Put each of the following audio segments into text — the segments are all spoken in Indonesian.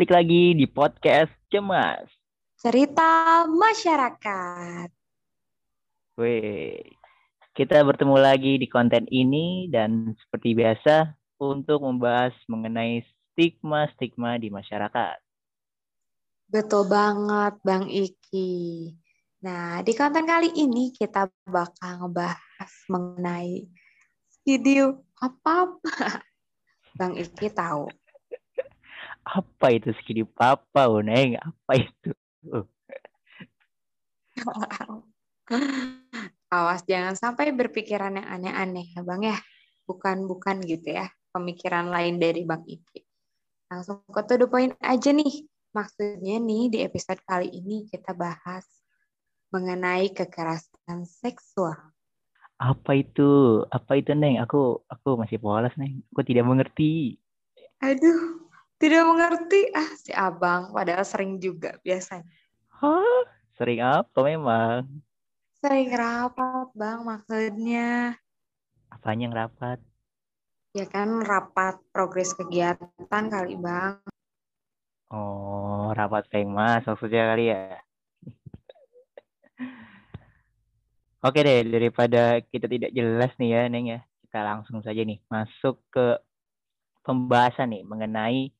balik lagi di podcast Cemas. Cerita masyarakat. Wih, kita bertemu lagi di konten ini dan seperti biasa untuk membahas mengenai stigma-stigma di masyarakat. Betul banget Bang Iki. Nah, di konten kali ini kita bakal ngebahas mengenai video apa-apa. Bang Iki tahu. Apa itu skidi papa, Neng? Apa itu? Awas jangan sampai berpikiran yang aneh-aneh ya Bang ya. Bukan-bukan gitu ya. Pemikiran lain dari Bang Iki. Langsung ke to the point aja nih. Maksudnya nih di episode kali ini kita bahas mengenai kekerasan seksual. Apa itu? Apa itu, Neng? Aku aku masih polos, Neng. Aku tidak mengerti. Aduh, tidak mengerti. Ah, si abang. Padahal sering juga biasanya. Hah? Sering apa memang? Sering rapat, Bang, maksudnya. Apanya yang rapat? Ya kan rapat progres kegiatan kali, Bang. Oh, rapat mas maksudnya kali ya. Oke deh, daripada kita tidak jelas nih ya, Neng ya. Kita langsung saja nih masuk ke pembahasan nih mengenai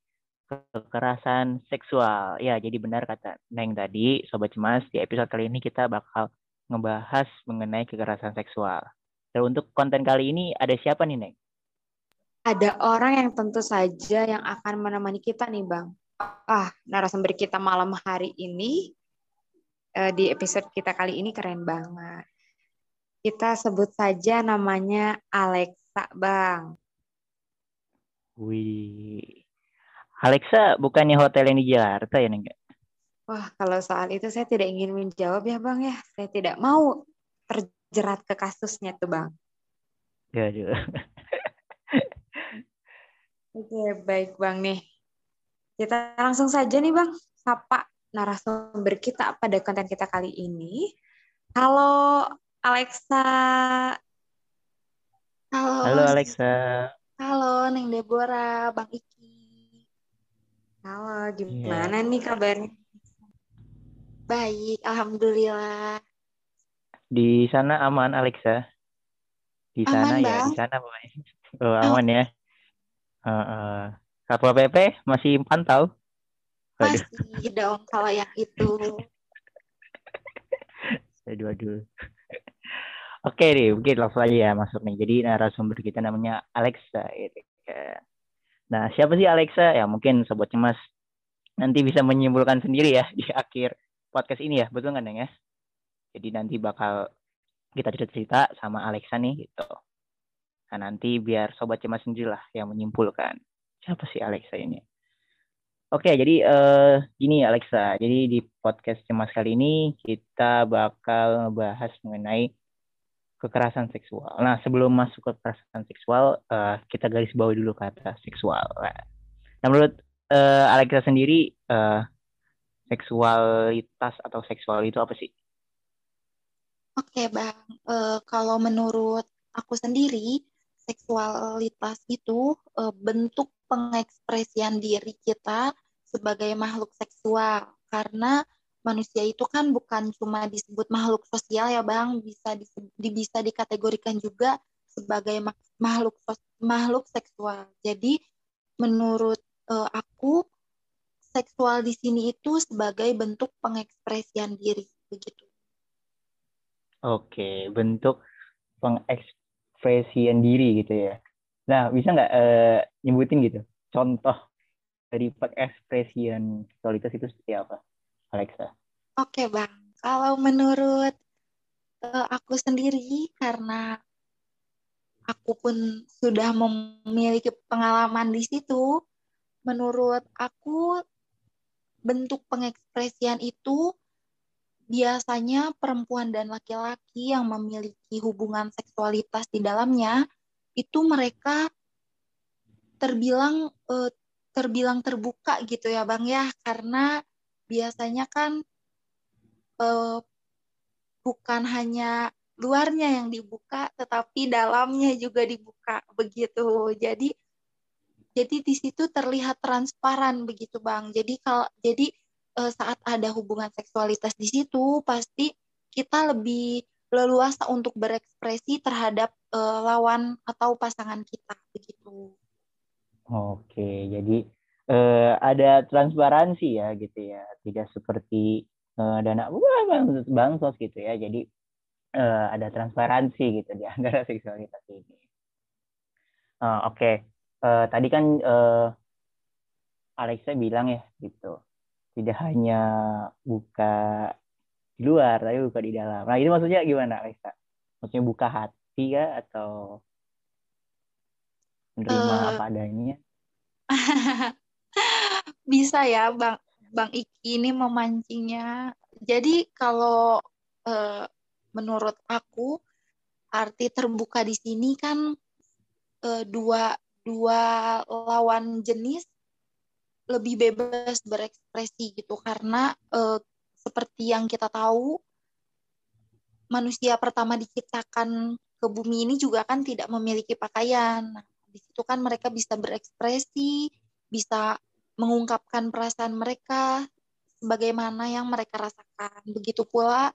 kekerasan seksual. Ya, jadi benar kata Neng tadi, Sobat Cemas, di episode kali ini kita bakal ngebahas mengenai kekerasan seksual. Dan untuk konten kali ini ada siapa nih, Neng? Ada orang yang tentu saja yang akan menemani kita nih, Bang. Ah, narasumber kita malam hari ini eh, di episode kita kali ini keren banget. Kita sebut saja namanya Alexa, Bang. Wih. Alexa bukannya hotel yang di Jakarta ya, Neng? Wah, kalau soal itu saya tidak ingin menjawab ya, Bang ya. Saya tidak mau terjerat ke kasusnya tuh, Bang. Ya, juga. Oke, baik Bang nih. Kita langsung saja nih Bang, sapa narasumber kita pada konten kita kali ini. Halo Alexa. Halo. Halo Alexa. Halo Neng Deborah, Bang Iki. Halo, gimana yeah. nih kabarnya? Baik, alhamdulillah. Di sana aman Alexa? Di sana aman, ya, bang. di sana Oh, aman oh. ya. Uh, uh. Satpol PP masih pantau? Masih dong kalau yang itu. aduh, aduh. Oke deh, mungkin langsung aja ya masuk nih. Jadi narasumber kita namanya Alexa. Gitu. Nah, siapa sih Alexa? Ya mungkin sobat cemas nanti bisa menyimpulkan sendiri ya di akhir podcast ini ya, betul nggak ya? Jadi nanti bakal kita cerita-cerita sama Alexa nih gitu. Nah nanti biar sobat cemas sendiri lah yang menyimpulkan siapa sih Alexa ini. Oke, jadi uh, gini Alexa. Jadi di podcast cemas kali ini kita bakal ngebahas mengenai kekerasan seksual. Nah, sebelum masuk ke kekerasan seksual, uh, kita garis bawahi dulu kata seksual. Nah, menurut uh, Alexa sendiri, uh, seksualitas atau seksual itu apa sih? Oke, Bang. Uh, kalau menurut aku sendiri, seksualitas itu uh, bentuk pengekspresian diri kita sebagai makhluk seksual. Karena manusia itu kan bukan cuma disebut makhluk sosial ya bang. Bisa disebut, bisa dikategorikan juga sebagai makhluk makhluk seksual. Jadi menurut uh, aku seksual di sini itu sebagai bentuk pengekspresian diri begitu. Oke bentuk pengekspresian diri gitu ya. Nah bisa nggak uh, nyebutin gitu contoh dari pengekspresian seksualitas itu seperti apa Alexa? Oke Bang, kalau menurut uh, aku sendiri karena aku pun sudah memiliki pengalaman di situ, menurut aku bentuk pengekspresian itu biasanya perempuan dan laki-laki yang memiliki hubungan seksualitas di dalamnya itu mereka terbilang uh, terbilang terbuka gitu ya Bang ya karena biasanya kan uh, bukan hanya luarnya yang dibuka, tetapi dalamnya juga dibuka begitu. Jadi jadi di situ terlihat transparan begitu bang jadi kalau jadi uh, saat ada hubungan seksualitas di situ pasti kita lebih leluasa untuk berekspresi terhadap uh, lawan atau pasangan kita begitu oke jadi uh, ada transparansi ya gitu ya. Tidak seperti uh, dana bang bansos gitu ya. Jadi uh, ada transparansi gitu di antara seksualitas ini. Uh, oke. Okay uh, tadi kan uh, Alexa bilang ya gitu. Tidak hanya buka di luar tapi buka di dalam. Nah itu maksudnya gimana Alexa? Maksudnya buka hati ya atau menerima uh, apa adanya bisa ya bang bang Iki ini memancingnya jadi kalau uh, menurut aku arti terbuka di sini kan uh, dua dua lawan jenis lebih bebas berekspresi gitu karena eh, seperti yang kita tahu manusia pertama diciptakan ke bumi ini juga kan tidak memiliki pakaian. Nah, di situ kan mereka bisa berekspresi, bisa mengungkapkan perasaan mereka sebagaimana yang mereka rasakan. Begitu pula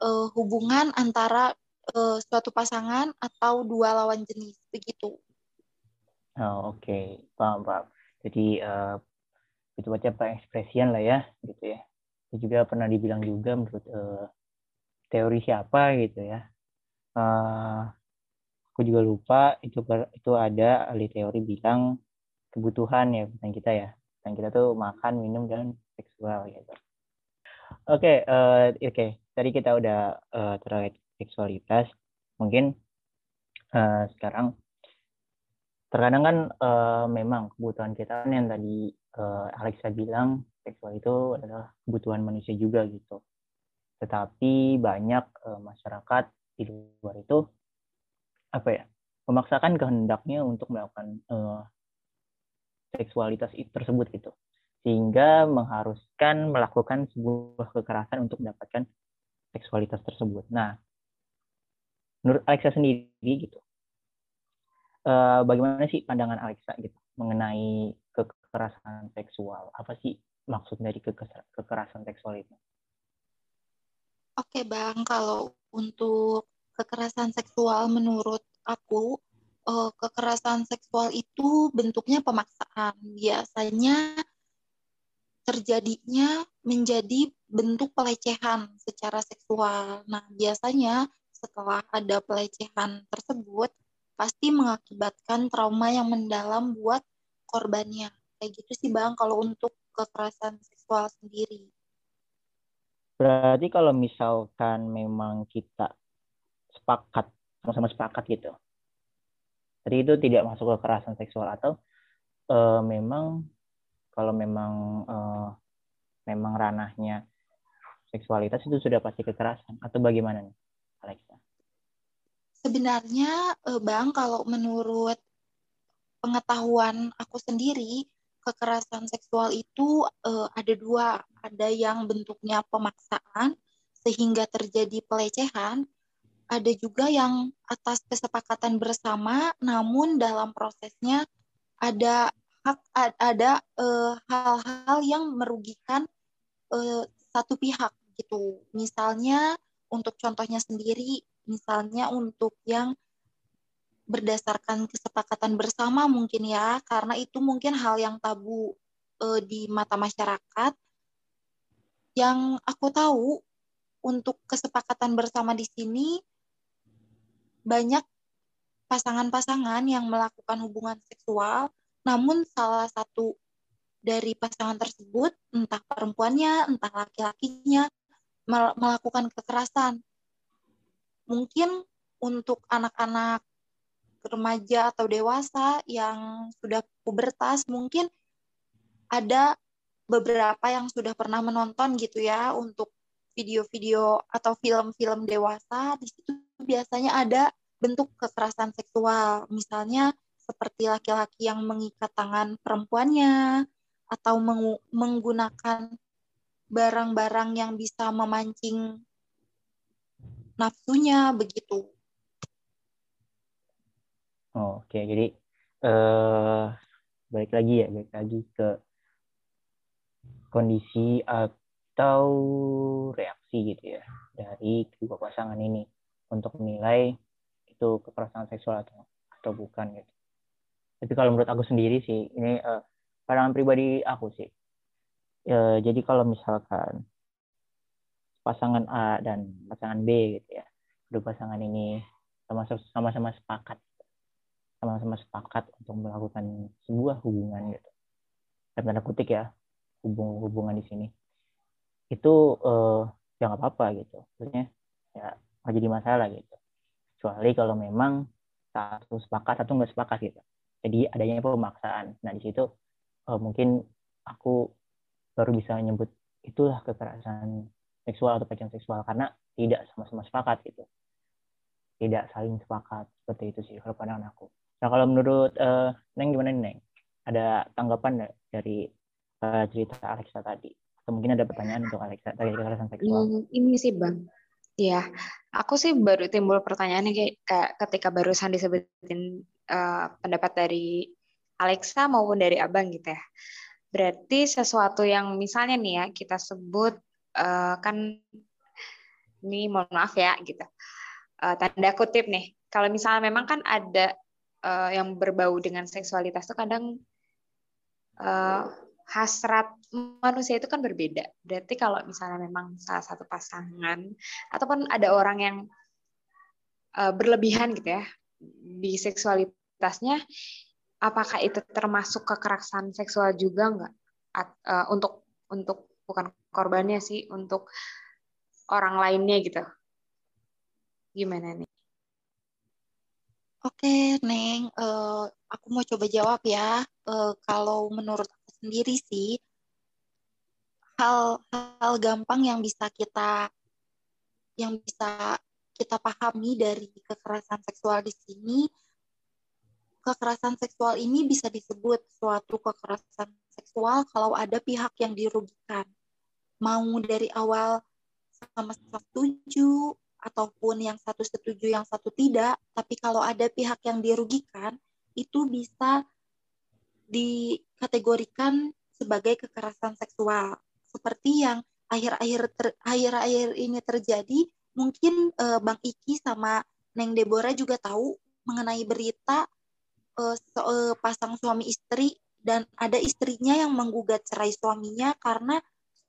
eh, hubungan antara eh, suatu pasangan atau dua lawan jenis begitu. Oh, oke, okay. paham, paham. Jadi uh, itu baca pengekspresian lah ya, gitu ya. Itu juga pernah dibilang juga menurut uh, teori siapa gitu ya. Uh, aku juga lupa itu itu ada ahli teori bilang kebutuhan ya bukan kita ya. Dan kita tuh makan, minum dan seksual gitu. Oke, okay, uh, oke. Okay. Tadi kita udah uh, terkait seksualitas. Mungkin uh, sekarang terkadang kan uh, memang kebutuhan kita kan yang tadi uh, Alexa bilang seksual itu adalah kebutuhan manusia juga gitu. Tetapi banyak uh, masyarakat di luar itu apa ya memaksakan kehendaknya untuk melakukan uh, seksualitas tersebut gitu sehingga mengharuskan melakukan sebuah kekerasan untuk mendapatkan seksualitas tersebut. Nah, menurut Alexa sendiri gitu, uh, bagaimana sih pandangan Alexa gitu mengenai kekerasan seksual? Apa sih maksud dari kekerasan seksual itu? Oke bang, kalau untuk kekerasan seksual menurut aku uh, kekerasan seksual itu bentuknya pemaksaan. Biasanya terjadinya menjadi bentuk pelecehan secara seksual. Nah, biasanya setelah ada pelecehan tersebut, pasti mengakibatkan trauma yang mendalam buat korbannya. Kayak gitu sih Bang kalau untuk kekerasan seksual sendiri. Berarti kalau misalkan memang kita sepakat, sama-sama sepakat gitu. Jadi itu tidak masuk kekerasan seksual atau uh, memang kalau memang uh, memang ranahnya seksualitas itu sudah pasti kekerasan atau bagaimana nih Alexa? Sebenarnya, eh, Bang, kalau menurut pengetahuan aku sendiri, kekerasan seksual itu uh, ada dua. Ada yang bentuknya pemaksaan sehingga terjadi pelecehan. Ada juga yang atas kesepakatan bersama, namun dalam prosesnya ada hak ada hal hal-hal yang merugikan uh, satu pihak gitu. Misalnya untuk contohnya sendiri misalnya untuk yang berdasarkan kesepakatan bersama mungkin ya karena itu mungkin hal yang tabu e, di mata masyarakat yang aku tahu untuk kesepakatan bersama di sini banyak pasangan-pasangan yang melakukan hubungan seksual namun salah satu dari pasangan tersebut entah perempuannya entah laki-lakinya melakukan kekerasan. Mungkin untuk anak-anak remaja atau dewasa yang sudah pubertas mungkin ada beberapa yang sudah pernah menonton gitu ya untuk video-video atau film-film dewasa. Di situ biasanya ada bentuk kekerasan seksual misalnya seperti laki-laki yang mengikat tangan perempuannya atau menggunakan barang-barang yang bisa memancing nafsunya begitu. Oh, Oke, okay. jadi uh, balik lagi ya balik lagi ke kondisi atau reaksi gitu ya dari kedua pasangan ini untuk menilai itu kekerasan seksual atau atau bukan gitu. Tapi kalau menurut aku sendiri sih ini uh, pandangan pribadi aku sih. Uh, jadi kalau misalkan pasangan A dan pasangan B gitu ya, kedua pasangan ini sama-sama sepakat sama-sama sepakat untuk melakukan sebuah hubungan gitu dan tanda kutip ya hubung hubungan di sini itu uh, ya nggak apa-apa gitu maksudnya ya nggak jadi masalah gitu kecuali kalau memang satu sepakat atau nggak sepakat gitu jadi adanya pemaksaan nah di situ uh, mungkin aku baru bisa menyebut itulah kekerasan seksual atau pelecehan seksual karena tidak sama-sama sepakat gitu tidak saling sepakat seperti itu sih kalau pandangan aku Nah kalau menurut uh, Neng gimana nih Neng? Ada tanggapan dari uh, cerita Alexa tadi? Atau mungkin ada pertanyaan untuk Alexa dari kekerasan seksual? Hmm, ini sih Bang. Ya, aku sih baru timbul pertanyaannya kayak, kayak ketika barusan disebutin uh, pendapat dari Alexa maupun dari Abang gitu ya. Berarti sesuatu yang misalnya nih ya kita sebut uh, kan ini mohon maaf ya gitu. Uh, tanda kutip nih. Kalau misalnya memang kan ada uh, yang berbau dengan seksualitas itu kadang uh, hasrat manusia itu kan berbeda. Berarti kalau misalnya memang salah satu pasangan ataupun ada orang yang uh, berlebihan gitu ya di seksualitasnya, apakah itu termasuk kekerasan seksual juga nggak? Uh, untuk untuk bukan korbannya sih, untuk orang lainnya gitu. Gimana nih? Oke, Neng, uh, aku mau coba jawab ya. Uh, kalau menurut sendiri sih, hal-hal gampang yang bisa kita yang bisa kita pahami dari kekerasan seksual di sini, kekerasan seksual ini bisa disebut suatu kekerasan seksual kalau ada pihak yang dirugikan. Mau dari awal sama-sama setuju ataupun yang satu setuju yang satu tidak, tapi kalau ada pihak yang dirugikan itu bisa dikategorikan sebagai kekerasan seksual. Seperti yang akhir-akhir akhir-akhir ini terjadi, mungkin uh, Bang Iki sama Neng Deborah juga tahu mengenai berita uh, so, uh, pasang suami istri dan ada istrinya yang menggugat cerai suaminya karena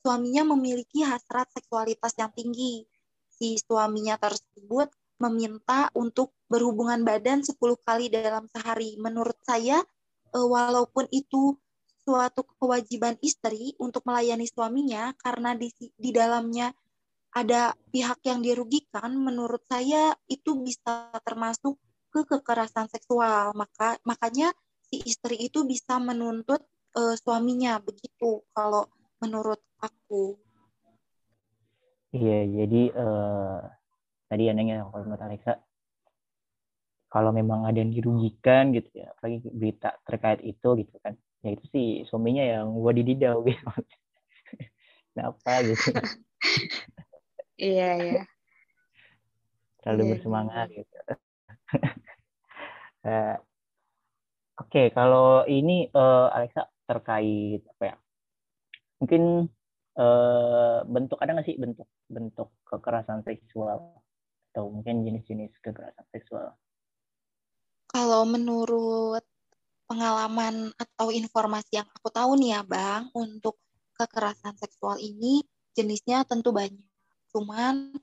suaminya memiliki hasrat seksualitas yang tinggi si suaminya tersebut meminta untuk berhubungan badan 10 kali dalam sehari. Menurut saya, eh, walaupun itu suatu kewajiban istri untuk melayani suaminya karena di, di dalamnya ada pihak yang dirugikan, menurut saya itu bisa termasuk ke kekerasan seksual. Maka makanya si istri itu bisa menuntut uh, suaminya begitu kalau menurut aku. Iya, jadi uh, tadi yang nanya menurut Alexa, kalau memang ada yang dirugikan gitu ya, apalagi berita terkait itu gitu kan, ya itu sih suaminya yang wadididau gitu. Kenapa gitu? iya, iya. Terlalu iya, bersemangat gitu. uh, Oke, okay, kalau ini uh, Alexa terkait apa ya? Mungkin uh, bentuk ada nggak sih bentuk bentuk kekerasan seksual atau mungkin jenis-jenis kekerasan seksual? Kalau menurut pengalaman atau informasi yang aku tahu nih ya Bang, untuk kekerasan seksual ini jenisnya tentu banyak. Cuman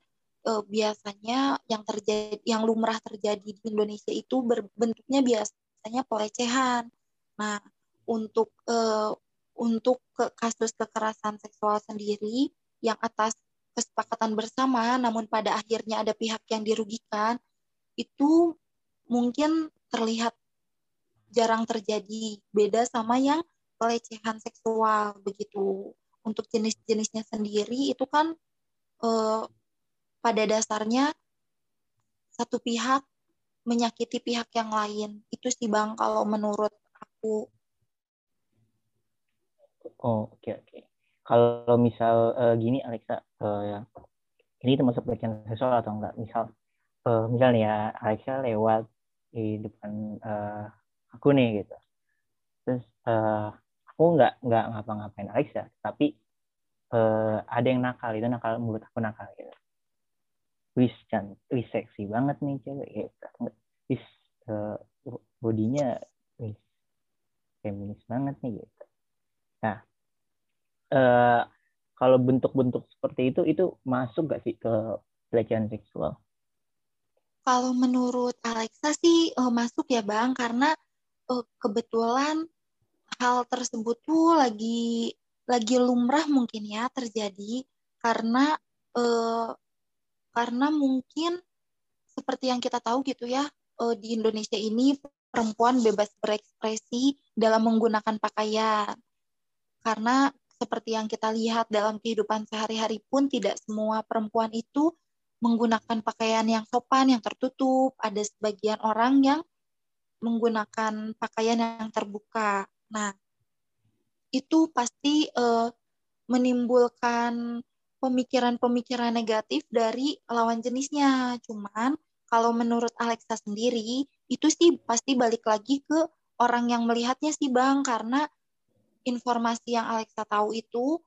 e, biasanya yang terjadi yang lumrah terjadi di Indonesia itu berbentuknya biasanya pelecehan. Nah, untuk e, untuk ke kasus kekerasan seksual sendiri yang atas kesepakatan bersama namun pada akhirnya ada pihak yang dirugikan itu mungkin terlihat jarang terjadi beda sama yang pelecehan seksual begitu untuk jenis-jenisnya sendiri itu kan eh, pada dasarnya satu pihak menyakiti pihak yang lain itu sih bang kalau menurut aku Oh oke okay, oke. Okay. Kalau misal uh, gini Alexa, uh, ya, ini termasuk pelecehan seksual atau enggak? Misal, uh, misal ya Alexa lewat di depan uh, aku nih gitu. terus uh, aku nggak nggak ngapa-ngapain Alexa tapi uh, ada yang nakal itu nakal menurut aku nakal gitu. Wis kan wis seksi banget nih cewek gitu. Wis uh, bodinya wis feminis banget nih gitu. Nah uh, kalau bentuk-bentuk seperti itu itu masuk gak sih ke pelecehan seksual kalau menurut Alexa sih uh, masuk ya bang karena uh, kebetulan hal tersebut tuh lagi lagi lumrah mungkin ya terjadi karena uh, karena mungkin seperti yang kita tahu gitu ya uh, di Indonesia ini perempuan bebas berekspresi dalam menggunakan pakaian. Karena seperti yang kita lihat dalam kehidupan sehari-hari pun tidak semua perempuan itu menggunakan pakaian yang sopan, yang tertutup. Ada sebagian orang yang menggunakan pakaian yang terbuka. Nah, itu pasti uh, menimbulkan pemikiran-pemikiran negatif dari lawan jenisnya. Cuman kalau menurut Alexa sendiri, itu sih pasti balik lagi ke orang yang melihatnya sih Bang, karena informasi yang Alexa tahu itu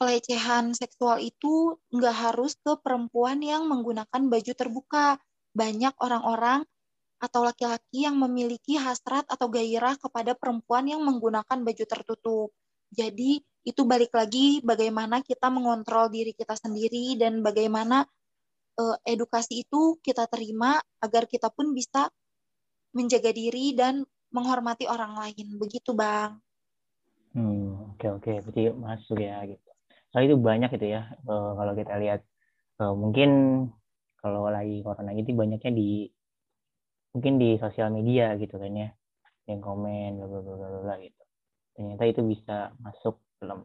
pelecehan seksual itu nggak harus ke perempuan yang menggunakan baju terbuka. Banyak orang-orang atau laki-laki yang memiliki hasrat atau gairah kepada perempuan yang menggunakan baju tertutup. Jadi itu balik lagi bagaimana kita mengontrol diri kita sendiri dan bagaimana uh, edukasi itu kita terima agar kita pun bisa menjaga diri dan menghormati orang lain. Begitu, Bang. Hmm, oke oke, berarti masuk ya gitu. Soalnya itu banyak itu ya uh, kalau kita lihat uh, mungkin kalau lagi corona gitu banyaknya di mungkin di sosial media gitu kan ya. Yang komen bla bla bla bla gitu. Ternyata itu bisa masuk dalam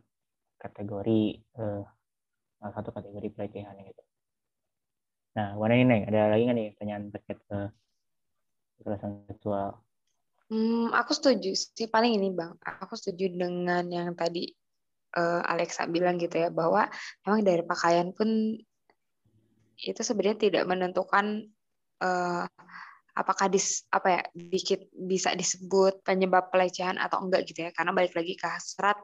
kategori uh, salah satu kategori pelecehan gitu. Nah warna ini ada lagi nggak nih pertanyaan terkait ke kekerasan seksual? Hmm, aku setuju sih. Paling ini bang. Aku setuju dengan yang tadi uh, Alexa bilang gitu ya bahwa memang dari pakaian pun itu sebenarnya tidak menentukan uh, apakah dis apa ya dikit bisa disebut penyebab pelecehan atau enggak gitu ya. Karena balik lagi ke hasrat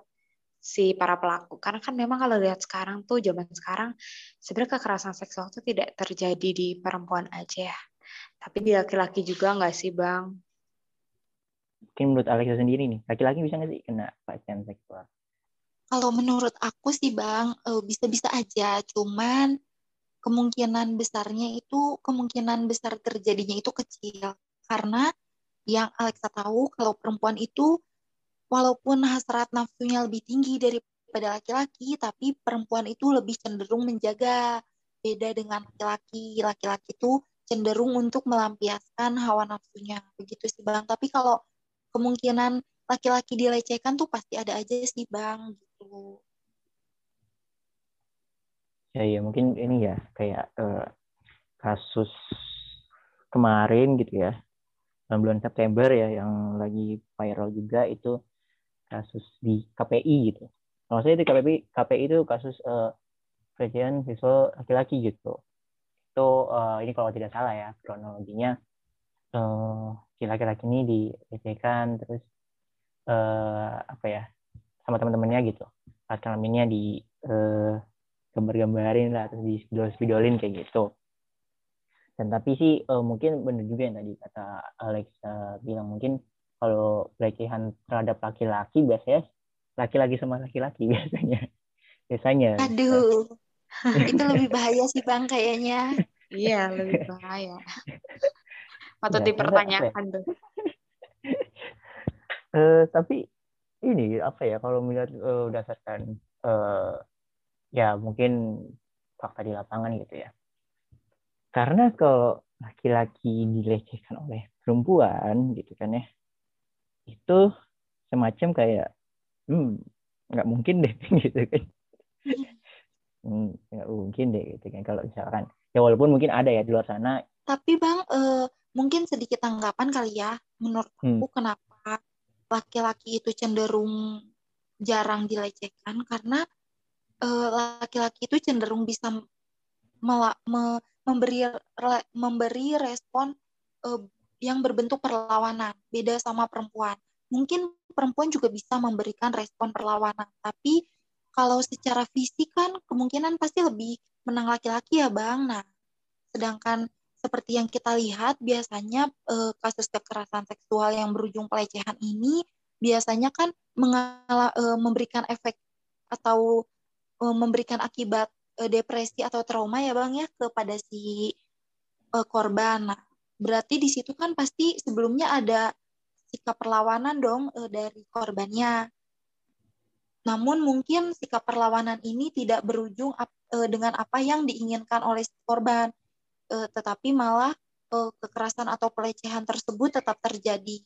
si para pelaku. Karena kan memang kalau lihat sekarang tuh zaman sekarang sebenarnya kekerasan seksual itu tidak terjadi di perempuan aja ya. Tapi di laki-laki juga enggak sih bang? Mungkin menurut Alexa sendiri nih laki-laki bisa nggak sih kena pelecehan seksual kalau menurut aku sih Bang, eh, bisa-bisa aja. Cuman kemungkinan besarnya itu, kemungkinan besar terjadinya itu kecil. Karena yang Alexa tahu, kalau perempuan itu walaupun hasrat nafsunya lebih tinggi daripada laki-laki, tapi perempuan itu lebih cenderung menjaga. Beda dengan laki-laki. Laki-laki itu cenderung untuk melampiaskan hawa nafsunya. Begitu sih Bang. Tapi kalau kemungkinan laki-laki dilecehkan tuh pasti ada aja sih Bang. Ya ya mungkin ini ya kayak uh, kasus kemarin gitu ya bulan September ya yang lagi viral juga itu kasus di KPI gitu. Maksudnya di KPI KPI itu kasus uh, pelecehan siswa laki-laki gitu. Itu uh, ini kalau tidak salah ya kronologinya si laki-laki ini dilecehkan terus uh, apa ya sama teman-temannya gitu. Pas kelaminnya di uh, gambar-gambarin lah terus di video-videolin kayak gitu. Dan tapi sih uh, mungkin benar juga yang tadi kata Alex uh, bilang. Mungkin kalau pelecehan terhadap laki-laki biasanya laki-laki sama laki-laki biasanya. Biasanya. Aduh. Itu lebih bahaya sih bang kayaknya. Iya lebih bahaya. Patut ya, dipertanyakan tuh. Uh, tapi ini apa ya kalau melihat uh, berdasarkan uh, ya mungkin fakta di lapangan gitu ya. Karena kalau laki-laki dilecehkan oleh perempuan gitu kan ya itu semacam kayak hmm nggak mungkin deh gitu kan. Hmm, nggak mungkin deh gitu kan kalau misalkan ya walaupun mungkin ada ya di luar sana. Tapi bang uh, mungkin sedikit tanggapan kali ya menurut hmm. kenapa laki-laki itu cenderung jarang dilecehkan karena eh, laki-laki itu cenderung bisa me memberi re memberi respon uh, yang berbentuk perlawanan beda sama perempuan mungkin perempuan juga bisa memberikan respon perlawanan. Tapi kalau secara fisik kan kemungkinan pasti lebih menang laki-laki ya Bang. Nah, sedangkan seperti yang kita lihat biasanya eh, kasus kekerasan seksual yang berujung pelecehan ini biasanya kan mengala, eh, memberikan efek atau eh, memberikan akibat eh, depresi atau trauma ya Bang ya kepada si eh, korban. Nah, berarti di situ kan pasti sebelumnya ada sikap perlawanan dong uh, dari korbannya. Namun mungkin sikap perlawanan ini tidak berujung uh, dengan apa yang diinginkan oleh korban, uh, tetapi malah uh, kekerasan atau pelecehan tersebut tetap terjadi.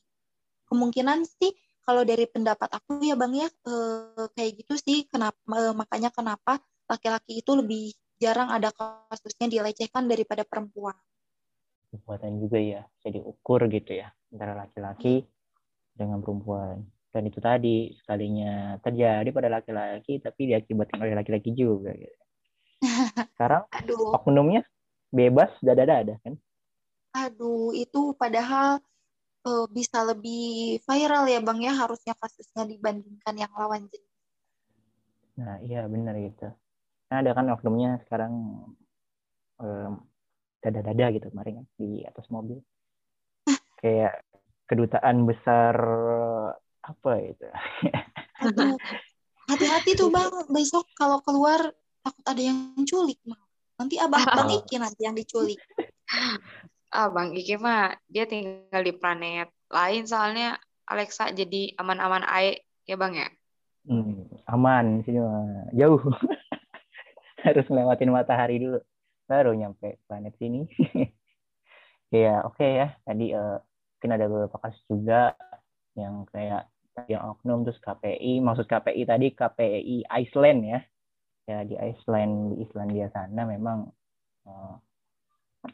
Kemungkinan sih kalau dari pendapat aku ya bang ya uh, kayak gitu sih. Kenapa uh, makanya kenapa laki-laki itu lebih jarang ada kasusnya dilecehkan daripada perempuan. Kekuatan juga ya, jadi ukur gitu ya antara laki-laki dengan perempuan dan itu tadi sekalinya terjadi pada laki-laki tapi diakibatkan oleh laki-laki juga gitu. sekarang Aduh. oknumnya bebas dada-dada kan? Aduh itu padahal uh, bisa lebih viral ya bang ya harusnya kasusnya dibandingkan yang lawan jenis. Nah iya benar gitu. Nah ada kan oknumnya sekarang dada-dada gitu kemarin kan, di atas mobil. Kayak kedutaan besar apa itu? hati-hati tuh bang, besok kalau keluar takut ada yang culik mah. Nanti abang oh. bang Iki nanti yang diculik. Ah bang Iki mah dia tinggal di planet lain soalnya Alexa jadi aman-aman air ya bang ya. Hmm, aman sini mah jauh. Harus melewatin matahari dulu baru nyampe planet sini. ya oke okay ya tadi uh, mungkin ada beberapa kasus juga yang kayak yang oknum terus KPI maksud KPI tadi KPI Iceland ya ya di Iceland di Islandia sana memang uh,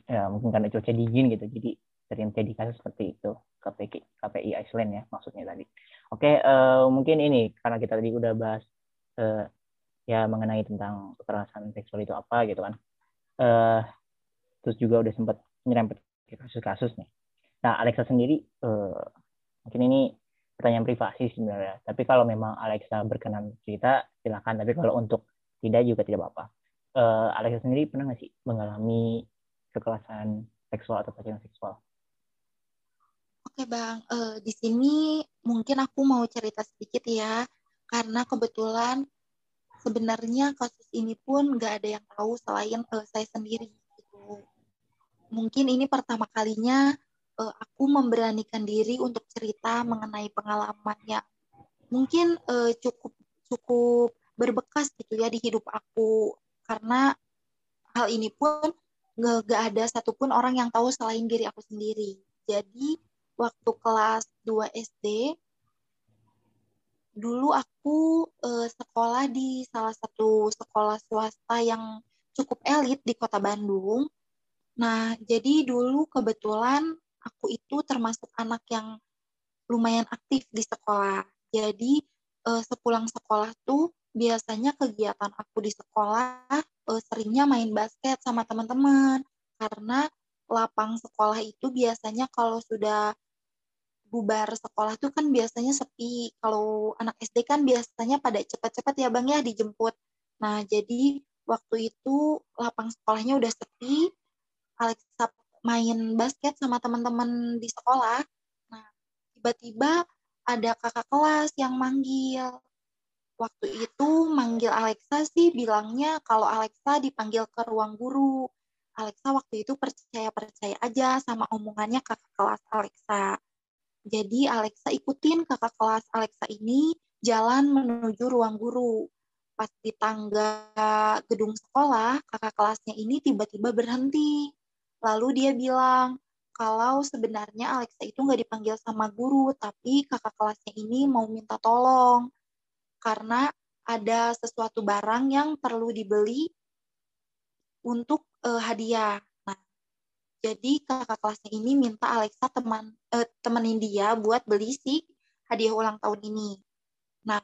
ya mungkin karena cuaca dingin gitu jadi sering terjadi kasus seperti itu KPI KPI Iceland ya maksudnya tadi oke uh, mungkin ini karena kita tadi udah bahas uh, ya mengenai tentang kekerasan seksual itu apa gitu kan uh, terus juga udah sempat nyerempet kasus-kasus nih Nah, Alexa sendiri, uh, mungkin ini pertanyaan privasi sebenarnya. Tapi kalau memang Alexa berkenan cerita, silakan. Tapi kalau untuk tidak juga tidak apa-apa. Uh, Alexa sendiri pernah nggak sih mengalami kekerasan seksual atau pelecehan seksual? Oke bang, uh, di sini mungkin aku mau cerita sedikit ya, karena kebetulan sebenarnya kasus ini pun nggak ada yang tahu selain uh, saya sendiri. Gitu. Mungkin ini pertama kalinya uh, aku memberanikan diri untuk cerita mengenai pengalamannya. Mungkin uh, cukup cukup berbekas gitu ya di hidup aku karena hal ini pun gak, gak ada satupun orang yang tahu selain diri aku sendiri. Jadi waktu kelas 2 SD dulu aku uh, sekolah di salah satu sekolah swasta yang cukup elit di kota Bandung. Nah, jadi dulu kebetulan aku itu termasuk anak yang lumayan aktif di sekolah. Jadi uh, sepulang sekolah tuh biasanya kegiatan aku di sekolah uh, seringnya main basket sama teman-teman karena lapang sekolah itu biasanya kalau sudah bubar sekolah tuh kan biasanya sepi. Kalau anak SD kan biasanya pada cepat-cepat ya Bang ya dijemput. Nah, jadi waktu itu lapang sekolahnya udah sepi. Alexa main basket sama teman-teman di sekolah. Nah, tiba-tiba ada kakak kelas yang manggil. Waktu itu manggil Alexa sih bilangnya kalau Alexa dipanggil ke ruang guru. Alexa waktu itu percaya-percaya aja sama omongannya kakak kelas Alexa. Jadi Alexa ikutin kakak kelas Alexa ini jalan menuju ruang guru. Pas di tangga gedung sekolah, kakak kelasnya ini tiba-tiba berhenti Lalu dia bilang, kalau sebenarnya Alexa itu nggak dipanggil sama guru, tapi kakak kelasnya ini mau minta tolong. Karena ada sesuatu barang yang perlu dibeli untuk uh, hadiah. Nah, jadi kakak kelasnya ini minta Alexa teman uh, temenin dia buat beli si hadiah ulang tahun ini. Nah,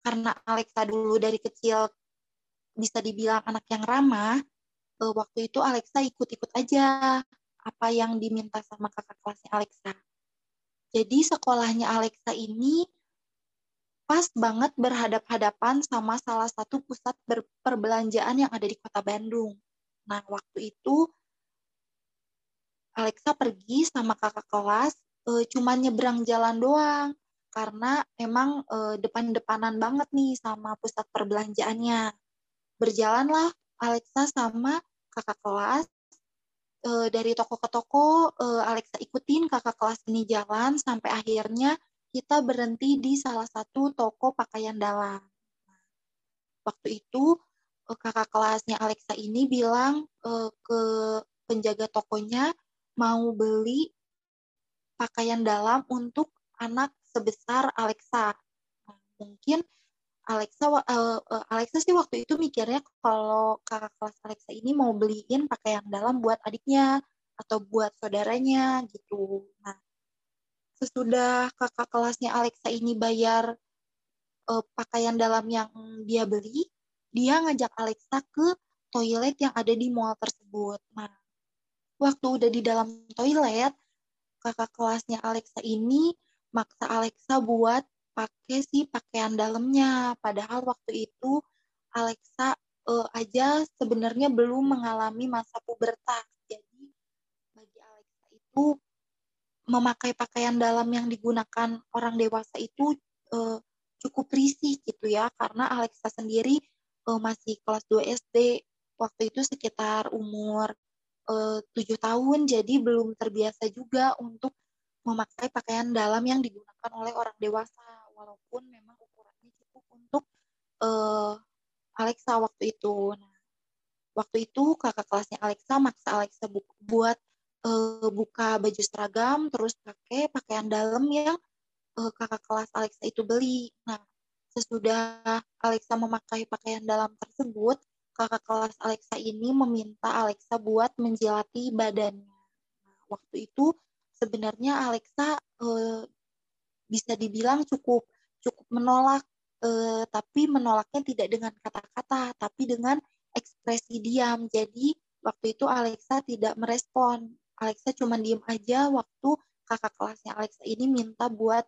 karena Alexa dulu dari kecil bisa dibilang anak yang ramah, uh, waktu itu Alexa ikut-ikut aja apa yang diminta sama kakak kelasnya Alexa. Jadi sekolahnya Alexa ini pas banget berhadap-hadapan sama salah satu pusat perbelanjaan yang ada di kota Bandung. Nah, waktu itu Alexa pergi sama kakak kelas, e, cuma nyebrang jalan doang, karena emang e, depan-depanan banget nih sama pusat perbelanjaannya. Berjalanlah Alexa sama kakak kelas e, dari toko ke toko, e, Alexa ikutin kakak kelas ini jalan sampai akhirnya kita berhenti di salah satu toko pakaian dalam. Waktu itu eh, kakak kelasnya Alexa ini bilang uh, ke penjaga tokonya mau beli pakaian dalam untuk anak sebesar Alexa. Mungkin Alexa uh, Alexa sih waktu itu mikirnya kalau kakak kelas Alexa ini mau beliin pakaian dalam buat adiknya atau buat saudaranya gitu. Nah, sesudah kakak kelasnya Alexa ini bayar uh, pakaian dalam yang dia beli, dia ngajak Alexa ke toilet yang ada di mall tersebut. Nah, waktu udah di dalam toilet, kakak kelasnya Alexa ini maksa Alexa buat pakai si pakaian dalamnya. Padahal waktu itu Alexa uh, aja sebenarnya belum mengalami masa pubertas. Jadi bagi Alexa itu memakai pakaian dalam yang digunakan orang dewasa itu uh, cukup risih gitu ya. Karena Alexa sendiri uh, masih kelas 2 SD waktu itu sekitar umur eh, tujuh tahun. Jadi belum terbiasa juga untuk memakai pakaian dalam yang digunakan oleh orang dewasa. Walaupun memang ukurannya cukup untuk uh, Alexa waktu itu. Nah, waktu itu kakak kelasnya Alexa maksa Alexa bu buat uh, buka baju seragam terus pakai pakaian dalam yang uh, kakak kelas Alexa itu beli. Nah, sesudah Alexa memakai pakaian dalam tersebut, kakak kelas Alexa ini meminta Alexa buat menjilati badannya. Nah, waktu itu sebenarnya Alexa uh, bisa dibilang cukup cukup menolak, uh, tapi menolaknya tidak dengan kata-kata, tapi dengan ekspresi diam. Jadi waktu itu Alexa tidak merespon Alexa cuma diem aja waktu kakak kelasnya Alexa ini minta buat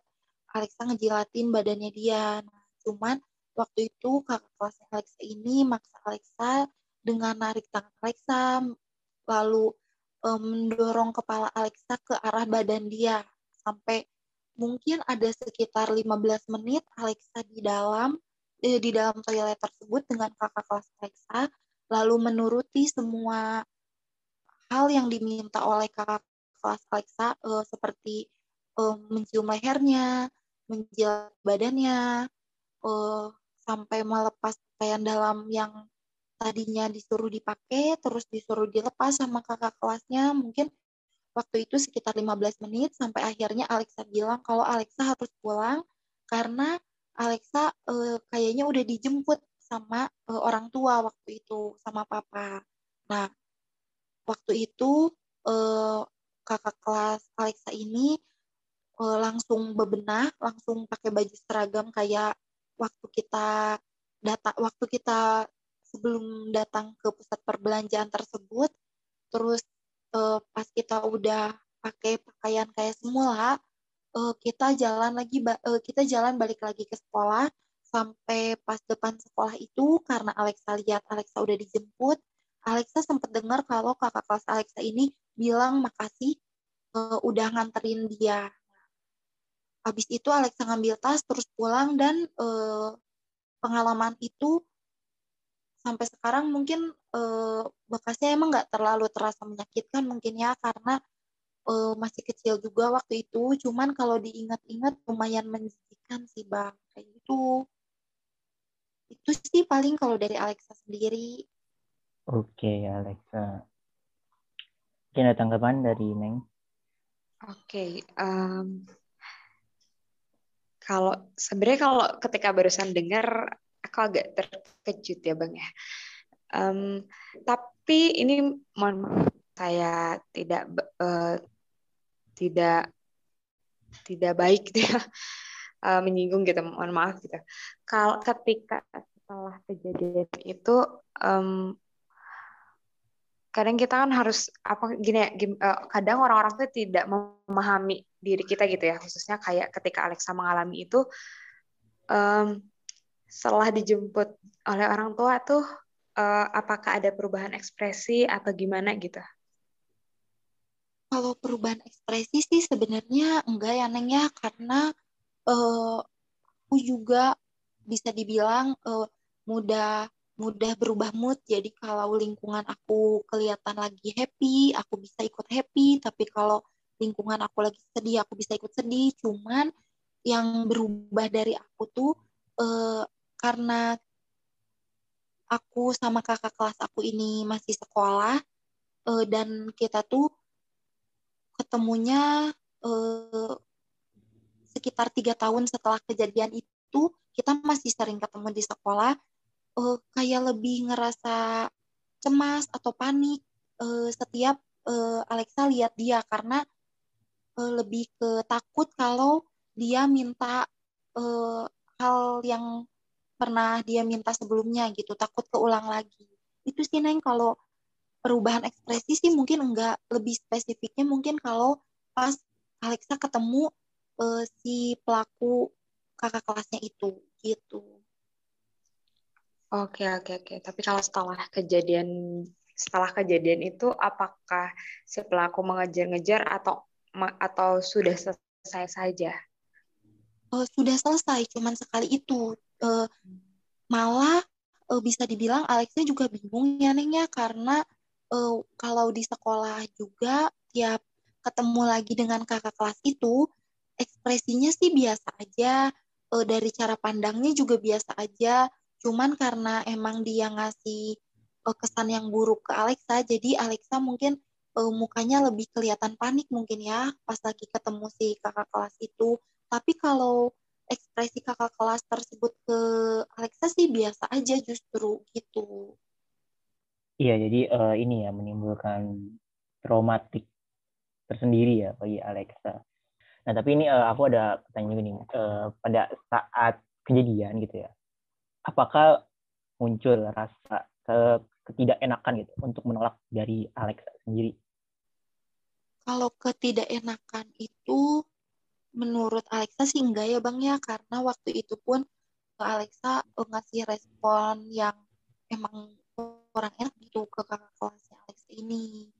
Alexa ngejilatin badannya dia. Nah, cuman waktu itu kakak kelasnya Alexa ini maksa Alexa dengan narik tangan Alexa lalu um, mendorong kepala Alexa ke arah badan dia sampai mungkin ada sekitar 15 menit Alexa di dalam eh, di dalam toilet tersebut dengan kakak kelas Alexa lalu menuruti semua hal yang diminta oleh kakak kelas Alexa uh, seperti uh, mencium lehernya, menjilat badannya, uh, sampai melepas pakaian dalam yang tadinya disuruh dipakai, terus disuruh dilepas sama kakak kelasnya. Mungkin waktu itu sekitar 15 menit sampai akhirnya Alexa bilang kalau Alexa harus pulang karena Alexa uh, kayaknya udah dijemput sama uh, orang tua waktu itu sama papa. Nah, waktu itu uh, kakak kelas Alexa ini uh, langsung bebenah, langsung pakai baju seragam kayak waktu kita data waktu kita sebelum datang ke pusat perbelanjaan tersebut. Terus uh, pas kita udah pakai pakaian kayak semula, uh, kita jalan lagi uh, kita jalan balik lagi ke sekolah sampai pas depan sekolah itu karena Alexa lihat Alexa udah dijemput Alexa sempat dengar kalau kakak kelas Alexa ini bilang makasih uh, udah nganterin dia. Habis itu Alexa ngambil tas terus pulang dan uh, pengalaman itu sampai sekarang mungkin uh, bekasnya emang nggak terlalu terasa menyakitkan mungkin ya karena uh, masih kecil juga waktu itu. Cuman kalau diingat-ingat lumayan menjijikan sih bang kayak gitu. Itu sih paling kalau dari Alexa sendiri. Oke, Alexa. Mungkin ada tanggapan dari Neng? Oke, um, kalau sebenarnya kalau ketika barusan dengar, aku agak terkejut ya bang ya. Um, tapi ini mohon maaf saya tidak uh, tidak tidak baik ya uh, menyinggung gitu mohon maaf gitu. Kalau ketika setelah kejadian itu um, kadang kita kan harus apa gini ya uh, kadang orang-orang tuh tidak memahami diri kita gitu ya khususnya kayak ketika Alexa mengalami itu um, setelah dijemput oleh orang tua tuh uh, apakah ada perubahan ekspresi atau gimana gitu? Kalau perubahan ekspresi sih sebenarnya enggak ya Neng ya karena uh, aku juga bisa dibilang uh, mudah mudah berubah mood. Jadi kalau lingkungan aku kelihatan lagi happy aku bisa ikut happy. Tapi kalau lingkungan aku lagi sedih aku bisa ikut sedih. Cuman yang berubah dari aku tuh uh, karena aku sama kakak kelas aku ini masih sekolah uh, dan kita tuh ketemunya uh, sekitar tiga tahun setelah kejadian itu kita masih sering ketemu di sekolah uh, kayak lebih ngerasa cemas atau panik uh, setiap uh, Alexa lihat dia. Karena uh, lebih ke takut kalau dia minta uh, hal yang pernah dia minta sebelumnya gitu. Takut keulang lagi. Itu sih neng. Kalau perubahan ekspresi sih mungkin enggak. Lebih spesifiknya mungkin kalau pas Alexa ketemu uh, si pelaku kakak kelasnya itu. Gitu. Oke oke oke. Tapi kalau setelah kejadian setelah kejadian itu apakah si pelaku mengejar-ngejar atau atau sudah selesai saja? Uh, sudah selesai, cuman sekali itu. Uh, malah uh, bisa dibilang Alexnya juga bingung ya Neng ya karena uh, kalau di sekolah juga tiap ketemu lagi dengan kakak kelas itu ekspresinya sih biasa aja uh, dari cara pandangnya juga biasa aja cuman karena emang dia ngasih uh, kesan yang buruk ke Alexa jadi Alexa mungkin uh, mukanya lebih kelihatan panik mungkin ya pas lagi ketemu si kakak kelas itu. Tapi kalau ekspresi kakak kelas tersebut ke Alexa sih biasa aja justru gitu. Iya, jadi uh, ini ya menimbulkan traumatik tersendiri ya bagi Alexa. Nah, tapi ini uh, aku ada pertanyaan gini, uh, pada saat kejadian gitu ya, apakah muncul rasa ke ketidakenakan gitu untuk menolak dari Alexa sendiri? Kalau ketidakenakan itu menurut Alexa sih enggak ya Bang ya, karena waktu itu pun Alexa ngasih respon yang emang kurang enak gitu ke kakak kelasnya Alex ini.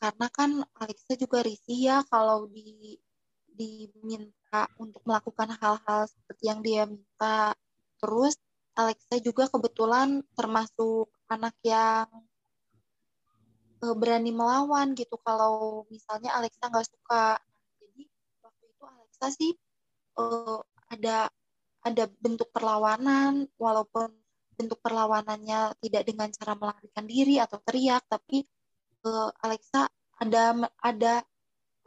Karena kan Alexa juga risih ya kalau di diminta untuk melakukan hal-hal seperti yang dia minta terus Alexa juga kebetulan termasuk anak yang uh, berani melawan gitu kalau misalnya Alexa nggak suka. Jadi waktu itu Alexa sih uh, ada ada bentuk perlawanan walaupun bentuk perlawanannya tidak dengan cara melarikan diri atau teriak, tapi uh, Alexa ada ada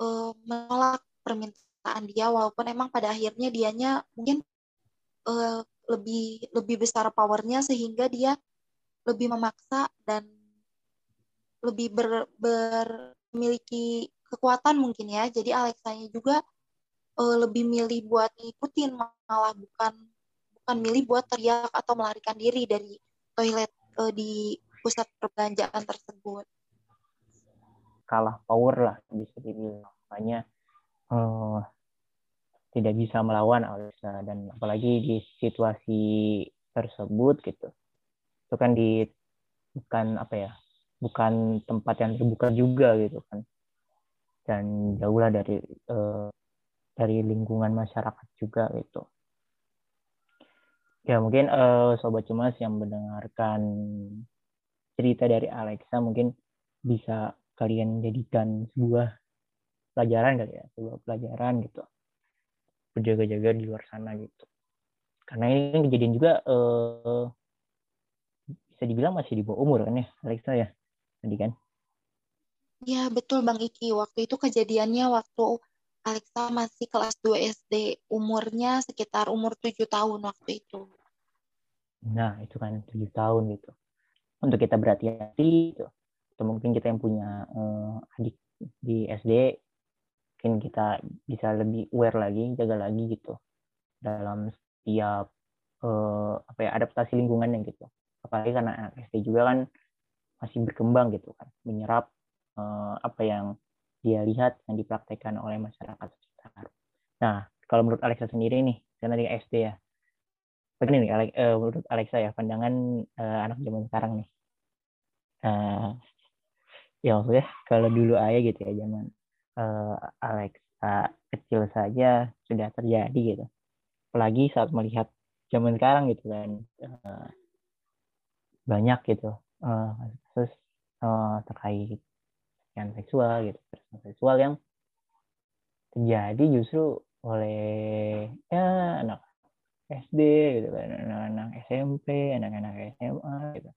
uh, menolak permintaan dia walaupun emang pada akhirnya dianya mungkin uh, lebih lebih besar powernya sehingga dia lebih memaksa dan lebih ber, ber memiliki kekuatan mungkin ya. Jadi Alexanya juga uh, lebih milih buat ngikutin malah bukan bukan milih buat teriak atau melarikan diri dari toilet uh, di pusat perbelanjaan tersebut. Kalah power lah bisa dibilang. Makanya uh, tidak bisa melawan Alisa dan apalagi di situasi tersebut gitu. Itu kan di bukan apa ya? Bukan tempat yang terbuka juga gitu kan. Dan jauhlah dari uh, dari lingkungan masyarakat juga gitu Ya mungkin uh, sobat cemas yang mendengarkan cerita dari Alexa mungkin bisa kalian jadikan sebuah pelajaran kali ya, sebuah pelajaran gitu. Berjaga-jaga di luar sana gitu. Karena ini kan kejadian juga uh, bisa dibilang masih di bawah umur kan ya, Alexa ya, tadi kan? Ya betul Bang Iki. Waktu itu kejadiannya waktu Alexa masih kelas 2 SD, umurnya sekitar umur 7 tahun waktu itu. Nah, itu kan tujuh tahun gitu. Untuk kita berhati-hati gitu. Atau mungkin kita yang punya uh, adik di SD, mungkin kita bisa lebih aware lagi, jaga lagi gitu. Dalam setiap uh, apa ya adaptasi lingkungannya gitu. Apalagi karena SD juga kan masih berkembang gitu kan menyerap uh, apa yang dia lihat yang dipraktekkan oleh masyarakat sekitar. Nah, kalau menurut Alexa sendiri nih, karena dari SD ya, begini nih, Alex, uh, menurut Alexa ya, pandangan uh, anak zaman sekarang nih. Uh, ya maksudnya kalau dulu aja gitu ya zaman uh, Alexa kecil saja sudah terjadi gitu. Apalagi saat melihat zaman sekarang gitu kan uh, banyak gitu uh, kasus uh, terkait yang seksual gitu kekerasan seksual yang terjadi justru oleh ya anak SD gitu kan anak-anak SMP anak-anak SMA gitu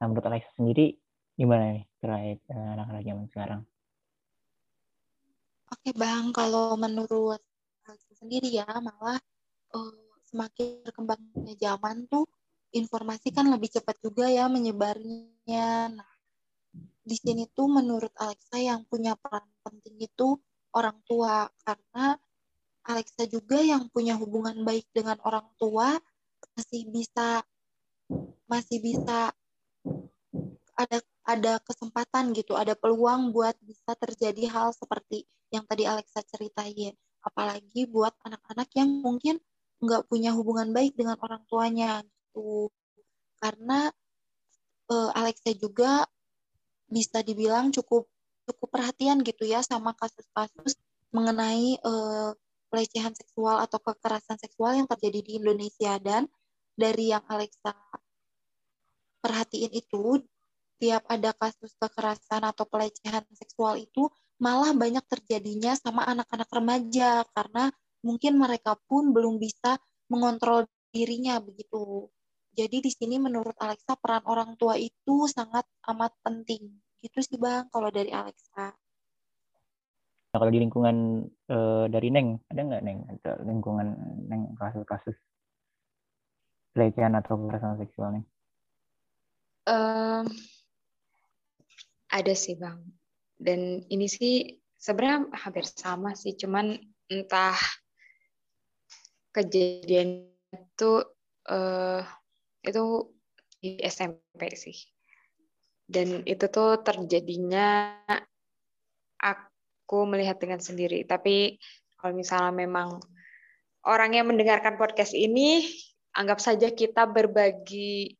nah menurut Alexa sendiri gimana nih terkait anak-anak zaman sekarang oke bang kalau menurut Alexa sendiri ya malah uh, semakin berkembangnya zaman tuh informasi kan lebih cepat juga ya menyebarnya. Nah, di sini tuh menurut Alexa yang punya peran penting itu orang tua karena Alexa juga yang punya hubungan baik dengan orang tua masih bisa masih bisa ada ada kesempatan gitu, ada peluang buat bisa terjadi hal seperti yang tadi Alexa ceritain. Apalagi buat anak-anak yang mungkin nggak punya hubungan baik dengan orang tuanya gitu karena uh, Alexa juga bisa dibilang cukup cukup perhatian gitu ya sama kasus-kasus mengenai uh, pelecehan seksual atau kekerasan seksual yang terjadi di Indonesia dan dari yang Alexa perhatiin itu tiap ada kasus kekerasan atau pelecehan seksual itu malah banyak terjadinya sama anak-anak remaja karena mungkin mereka pun belum bisa mengontrol dirinya begitu. Jadi di sini menurut Alexa peran orang tua itu sangat amat penting. Gitu sih Bang kalau dari Alexa. Nah, kalau di lingkungan e, dari Neng, ada nggak Neng? Ada lingkungan Neng kasus-kasus pelecehan atau kekerasan seksual nih? Um, ada sih Bang. Dan ini sih sebenarnya hampir sama sih, cuman entah kejadian itu uh, itu di SMP sih. Dan itu tuh terjadinya aku melihat dengan sendiri. Tapi kalau misalnya memang orang yang mendengarkan podcast ini, anggap saja kita berbagi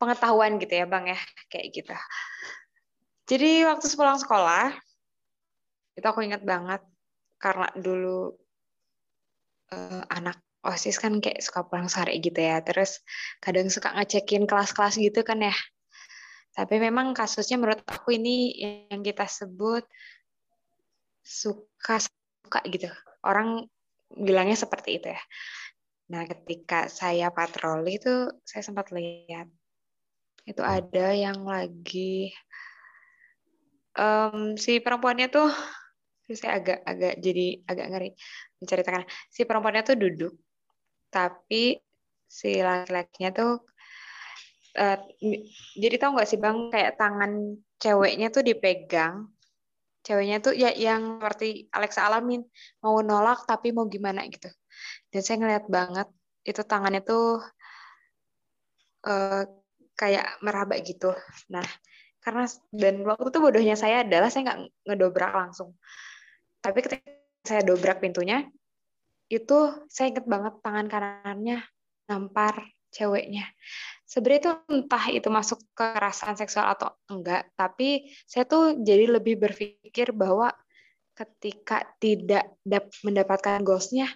pengetahuan gitu ya Bang ya, kayak gitu. Jadi waktu sepulang sekolah, itu aku ingat banget karena dulu uh, anak OSIS kan kayak suka pulang sore gitu ya. Terus kadang suka ngecekin kelas-kelas gitu kan ya. Tapi memang kasusnya menurut aku ini yang kita sebut suka suka gitu. Orang bilangnya seperti itu ya. Nah, ketika saya patroli itu saya sempat lihat itu ada yang lagi um, si perempuannya tuh saya agak agak jadi agak ngeri menceritakan. Si perempuannya tuh duduk tapi si laki-lakinya tuh uh, jadi tau nggak sih bang kayak tangan ceweknya tuh dipegang ceweknya tuh ya yang seperti Alexa alamin mau nolak tapi mau gimana gitu. Dan saya ngeliat banget itu tangannya tuh uh, kayak meraba gitu. Nah karena dan waktu itu bodohnya saya adalah saya nggak ngedobrak langsung tapi ketika saya dobrak pintunya itu saya inget banget tangan kanannya nampar ceweknya. Sebenarnya itu entah itu masuk kekerasan seksual atau enggak, tapi saya tuh jadi lebih berpikir bahwa ketika tidak mendapatkan ghostnya,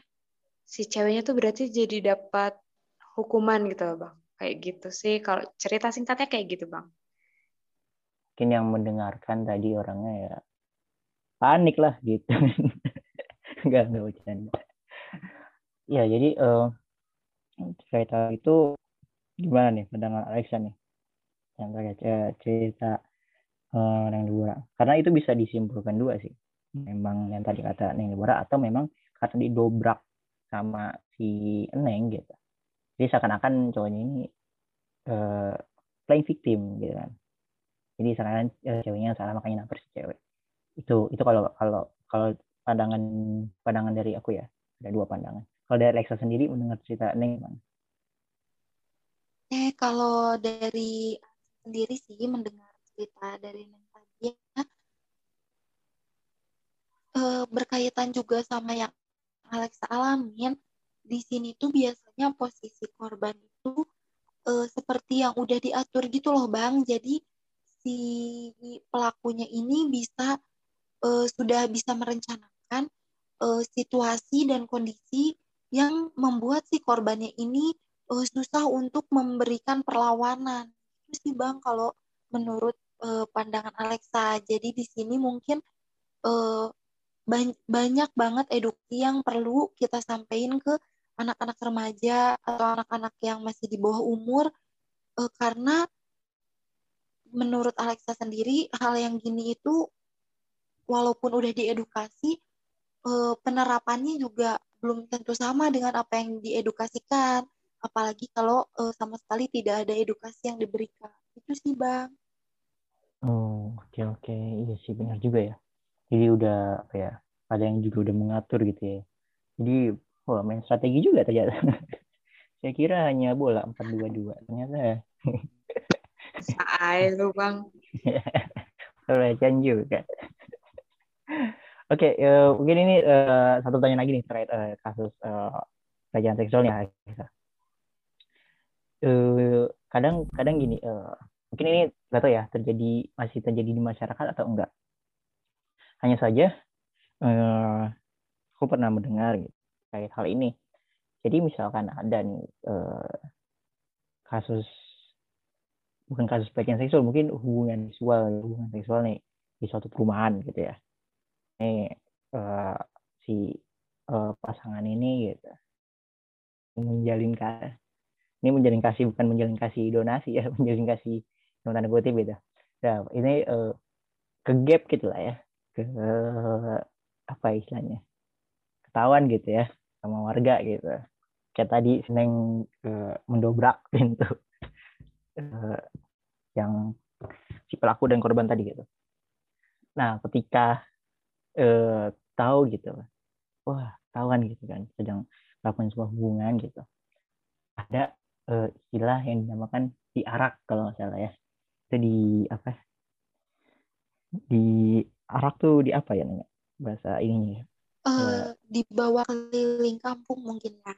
si ceweknya tuh berarti jadi dapat hukuman gitu loh bang. Kayak gitu sih, kalau cerita singkatnya kayak gitu bang. Mungkin yang mendengarkan tadi orangnya ya panik lah gitu. Enggak, enggak bercanda. Ya, jadi uh, cerita itu gimana nih pandangan Alexa nih? Yang terkait cerita uh, Neng Libora. Karena itu bisa disimpulkan dua sih. Memang yang tadi kata Neng Libora atau memang karena didobrak sama si Neng gitu. Jadi seakan-akan cowoknya ini uh, playing victim gitu kan jadi seakan-akan uh, ceweknya salah makanya nampar si cewek. Itu itu kalau kalau kalau pandangan pandangan dari aku ya. Ada dua pandangan. Kalau dari Alexa sendiri mendengar cerita Neng gimana? Eh, kalau dari sendiri sih mendengar cerita dari Neng tadi ya, uh, berkaitan juga sama yang Alexa alamin di sini tuh biasanya posisi korban itu uh, seperti yang udah diatur gitu loh bang. Jadi si pelakunya ini bisa uh, sudah bisa merencanakan uh, situasi dan kondisi yang membuat si korbannya ini uh, susah untuk memberikan perlawanan. Itu sih Bang kalau menurut uh, pandangan Alexa. Jadi di sini mungkin uh, banyak banget edukasi yang perlu kita sampaikan ke anak-anak remaja atau anak-anak yang masih di bawah umur uh, karena menurut Alexa sendiri hal yang gini itu walaupun udah diedukasi penerapannya juga belum tentu sama dengan apa yang diedukasikan. Apalagi kalau uh, sama sekali tidak ada edukasi yang diberikan. Itu sih bang. Oh oke okay, oke. Okay. iya sih benar juga ya. Jadi udah apa ya ada yang juga udah mengatur gitu ya. Jadi wah main strategi juga ternyata. Saya kira hanya bola empat dua dua ternyata Saai lu bang pelecehan juga Oke, okay, uh, mungkin ini uh, satu tanya lagi nih terkait uh, kasus uh, pelecehan seksualnya. Uh, kadang kadang gini, uh, mungkin ini nggak tahu ya terjadi masih terjadi di masyarakat atau enggak. Hanya saja, uh, aku pernah mendengar gitu, terkait hal ini. Jadi misalkan ada nih uh, kasus bukan kasus pelecehan seksual, mungkin hubungan seksual, hubungan seksual nih di suatu perumahan gitu ya. Ini uh, si uh, pasangan ini gitu. Menjalin kasih ini menjalin kasih bukan menjalin kasih donasi ya menjalin kasih dalam tanda kutip beda nah ini uh, ke gap gitu lah ya. Ke apa istilahnya ketahuan gitu ya sama warga gitu. Kayak tadi seneng uh, mendobrak pintu uh, yang si pelaku dan korban tadi gitu. Nah ketika eh, tahu gitu wah tahu kan gitu kan sedang melakukan sebuah hubungan gitu. Ada eh, istilah yang dinamakan diarak kalau nggak salah ya. Itu di apa? Di arak tuh di apa ya namanya bahasa ininya? Uh, di bawah keliling kampung mungkin ya.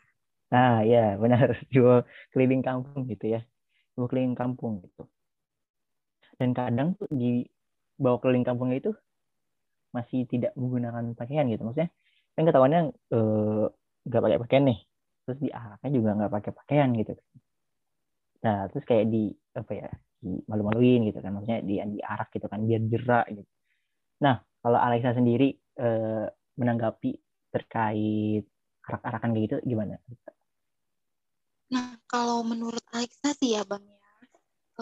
Nah ya benar. Jual keliling kampung gitu ya jual keliling kampung gitu. Dan kadang tuh di bawah keliling kampung itu masih tidak menggunakan pakaian gitu. Maksudnya kan ketahuannya eh, nggak uh, pakai pakaian nih. Terus di araknya juga nggak pakai pakaian gitu. Nah terus kayak di apa ya di malu-maluin gitu kan. Maksudnya di di arak gitu kan biar jerak gitu. Nah kalau Alexa sendiri uh, menanggapi terkait arak-arakan gitu gimana nah kalau menurut Alexa sih ya bang ya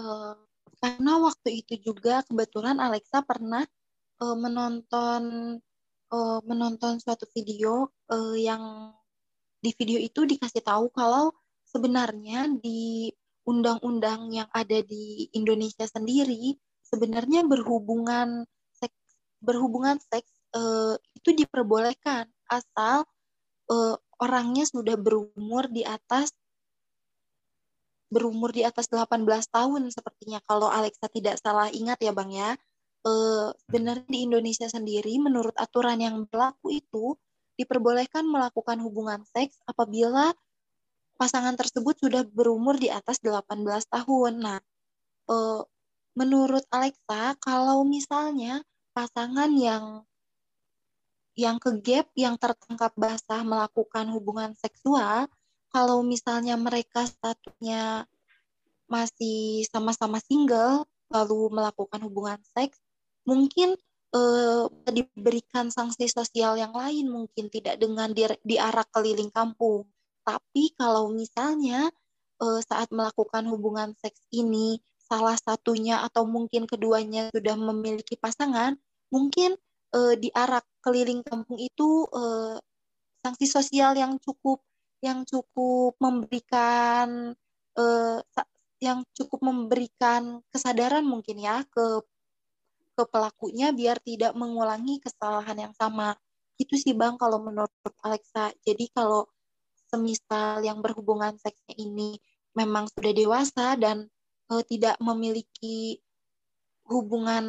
uh, karena waktu itu juga kebetulan Alexa pernah uh, menonton uh, menonton suatu video uh, yang di video itu dikasih tahu kalau sebenarnya di undang-undang yang ada di Indonesia sendiri sebenarnya berhubungan seks berhubungan seks uh, itu diperbolehkan asal uh, orangnya sudah berumur di atas berumur di atas 18 tahun sepertinya. Kalau Alexa tidak salah ingat ya Bang ya. Uh, sebenarnya di Indonesia sendiri menurut aturan yang berlaku itu diperbolehkan melakukan hubungan seks apabila pasangan tersebut sudah berumur di atas 18 tahun. Nah, uh, menurut Alexa kalau misalnya pasangan yang yang ke gap yang tertangkap basah melakukan hubungan seksual, kalau misalnya mereka statusnya masih sama-sama single lalu melakukan hubungan seks, mungkin uh, diberikan sanksi sosial yang lain mungkin tidak dengan di, diarak keliling kampung. Tapi kalau misalnya uh, saat melakukan hubungan seks ini salah satunya atau mungkin keduanya sudah memiliki pasangan mungkin uh, diarak keliling kampung itu uh, sanksi sosial yang cukup yang cukup memberikan uh, yang cukup memberikan kesadaran mungkin ya ke ke pelakunya biar tidak mengulangi kesalahan yang sama. Itu sih Bang kalau menurut Alexa. Jadi kalau semisal yang berhubungan seksnya ini memang sudah dewasa dan uh, tidak memiliki hubungan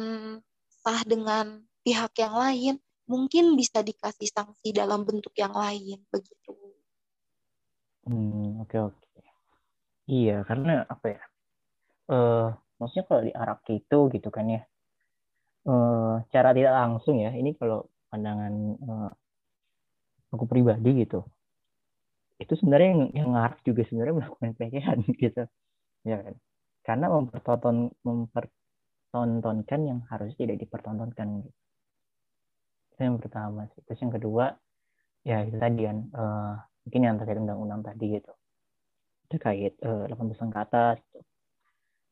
sah dengan pihak yang lain, mungkin bisa dikasih sanksi dalam bentuk yang lain begitu. Hmm, oke okay, oke. Okay. Iya, karena apa ya? Uh, maksudnya kalau di Arab itu gitu kan ya. Uh, cara tidak langsung ya, ini kalau pandangan uh, aku pribadi gitu. Itu sebenarnya yang, yang ngarap juga sebenarnya melakukan pelecehan gitu. Ya kan? Karena mempertonton mempertontonkan yang harus tidak dipertontonkan gitu. Itu yang pertama sih. Terus yang kedua, ya itu tadi kan, uh, mungkin yang terkait undang-undang tadi gitu. Terkait uh, 18 ke atas gitu.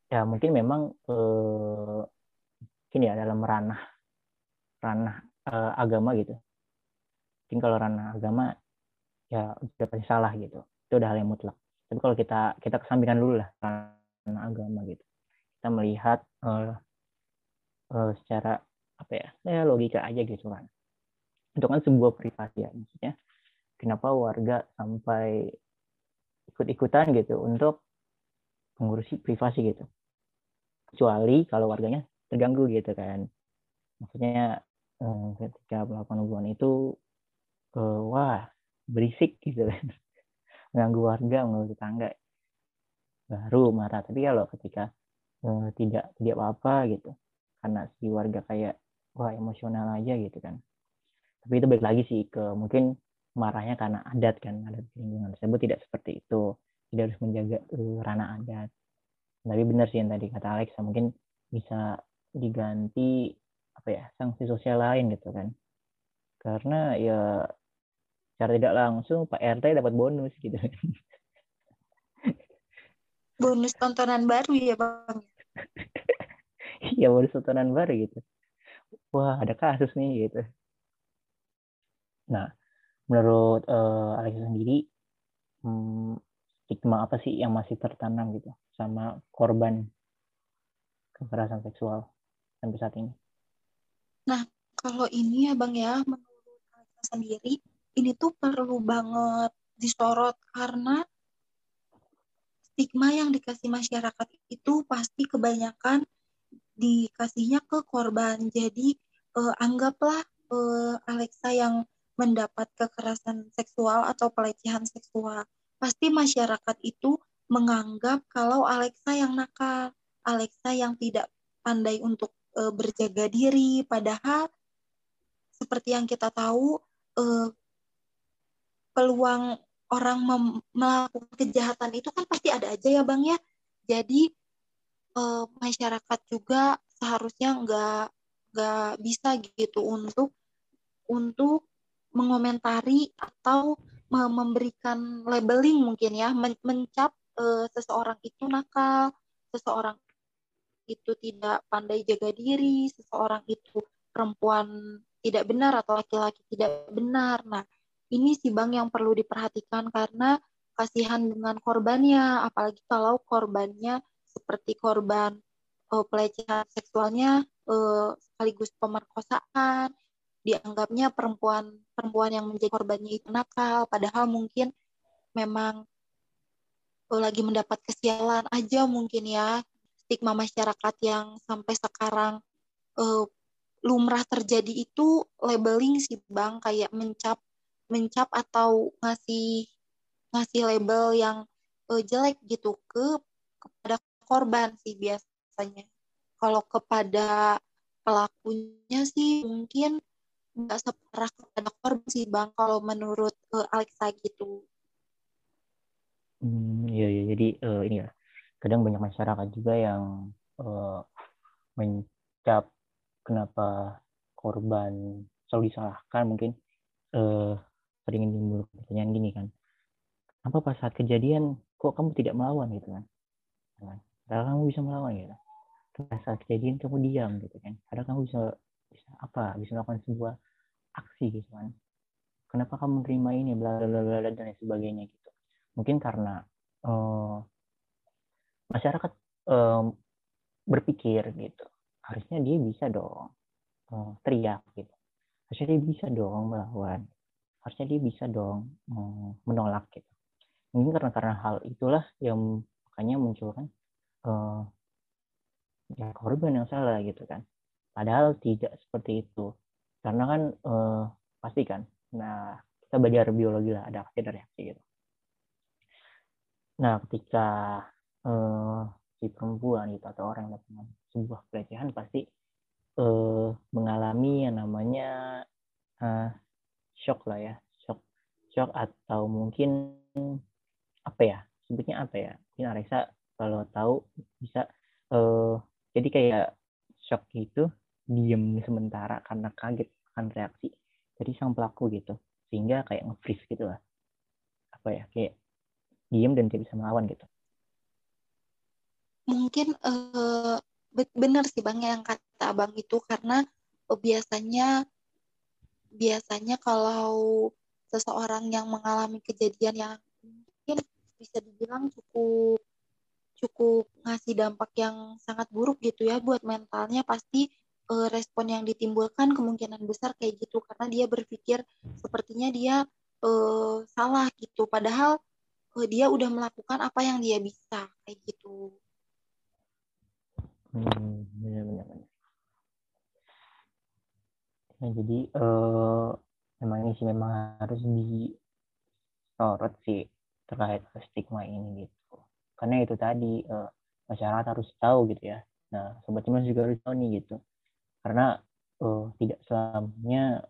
ya mungkin memang uh, mungkin ya dalam ranah ranah uh, agama gitu. Mungkin kalau ranah agama ya udah pasti salah gitu. Itu udah hal yang mutlak. Tapi kalau kita kita kesampingkan dulu lah ranah agama gitu. Kita melihat uh, uh, secara apa ya ya logika aja gitu kan. Itu kan sebuah privasi ya maksudnya kenapa warga sampai ikut-ikutan gitu untuk mengurusi privasi gitu. Kecuali kalau warganya terganggu gitu kan. Maksudnya eh, ketika melakukan hubungan itu eh, wah berisik gitu kan. Mengganggu warga, mengganggu tetangga. Baru marah. Tapi kalau ketika eh, tidak tidak apa-apa gitu. Karena si warga kayak wah emosional aja gitu kan. Tapi itu balik lagi sih ke mungkin marahnya karena adat kan adat lingkungan tersebut tidak seperti itu. Tidak harus menjaga uh, ranah adat. Tapi benar sih yang tadi kata Alex mungkin bisa diganti apa ya sanksi sosial lain gitu kan. Karena ya cara tidak langsung Pak RT dapat bonus gitu. Bonus tontonan baru ya bang? Iya bonus tontonan baru gitu. Wah ada kasus nih gitu. Nah menurut uh, Alexa sendiri hmm, stigma apa sih yang masih tertanam gitu sama korban kekerasan seksual sampai saat ini? Nah, kalau ini ya Bang ya, menurut Alexa sendiri, ini tuh perlu banget disorot karena stigma yang dikasih masyarakat itu pasti kebanyakan dikasihnya ke korban. Jadi eh, anggaplah eh, Alexa yang mendapat kekerasan seksual atau pelecehan seksual. Pasti masyarakat itu menganggap kalau Alexa yang nakal, Alexa yang tidak pandai untuk e, berjaga diri, padahal seperti yang kita tahu e, peluang orang melakukan kejahatan itu kan pasti ada aja ya bang ya. Jadi e, masyarakat juga seharusnya nggak nggak bisa gitu untuk untuk mengomentari atau memberikan labeling mungkin ya mencap uh, seseorang itu nakal, seseorang itu tidak pandai jaga diri, seseorang itu perempuan tidak benar atau laki-laki tidak benar. Nah, ini sih Bang yang perlu diperhatikan karena kasihan dengan korbannya, apalagi kalau korbannya seperti korban uh, pelecehan seksualnya uh, sekaligus pemerkosaan dianggapnya perempuan perempuan yang menjadi korbannya itu nakal padahal mungkin memang oh, lagi mendapat kesialan aja mungkin ya. Stigma masyarakat yang sampai sekarang uh, lumrah terjadi itu labeling sih bang kayak mencap mencap atau ngasih ngasih label yang uh, jelek gitu ke kepada korban sih biasanya. Kalau kepada pelakunya sih mungkin nggak separah kepada korban sih bang kalau menurut uh, Alexa gitu. Hmm, iya iya. Jadi uh, ini ya kadang banyak masyarakat juga yang uh, mencap kenapa korban selalu disalahkan mungkin uh, sering timbul pertanyaan gini kan apa pas saat kejadian kok kamu tidak melawan? Gitu kan. Padahal kamu bisa melawan gitu. Pas saat kejadian kamu diam gitu kan. Padahal kamu bisa bisa apa bisa melakukan sebuah aksi gitu kan. Kenapa kamu menerima ini bla bla bla dan lain sebagainya gitu. Mungkin karena uh, masyarakat uh, berpikir gitu. Harusnya dia bisa dong uh, teriak gitu. Harusnya dia bisa dong melawan. Harusnya dia bisa dong uh, menolak gitu. Mungkin karena karena hal itulah yang makanya muncul kan uh, ya korban yang salah gitu kan. Padahal tidak seperti itu karena kan eh, pasti kan. Nah kita belajar biologi lah ada aksi dan reaksi gitu. Nah ketika eh, si perempuan gitu atau orang melakukan sebuah pelecehan pasti eh, mengalami yang namanya eh, shock lah ya. Shock shock atau mungkin apa ya? Sebutnya apa ya? Mungkin Arisa kalau tahu bisa eh, jadi kayak shock itu diem sementara karena kaget akan reaksi dari sang pelaku gitu. Sehingga kayak nge-freeze gitu lah. Apa ya kayak diem dan tidak bisa melawan gitu. Mungkin uh, benar sih bang yang kata abang itu. Karena uh, biasanya biasanya kalau seseorang yang mengalami kejadian yang mungkin bisa dibilang cukup cukup ngasih dampak yang sangat buruk gitu ya buat mentalnya pasti uh, respon yang ditimbulkan kemungkinan besar kayak gitu karena dia berpikir sepertinya dia uh, salah gitu padahal uh, dia udah melakukan apa yang dia bisa kayak gitu. Hmm, benar-benar. Nah, jadi uh, memang ini sih memang harus disorot sih terkait stigma ini gitu karena itu tadi uh, masyarakat harus tahu gitu ya nah sobat cemas juga harus tahu nih gitu karena uh, tidak selamanya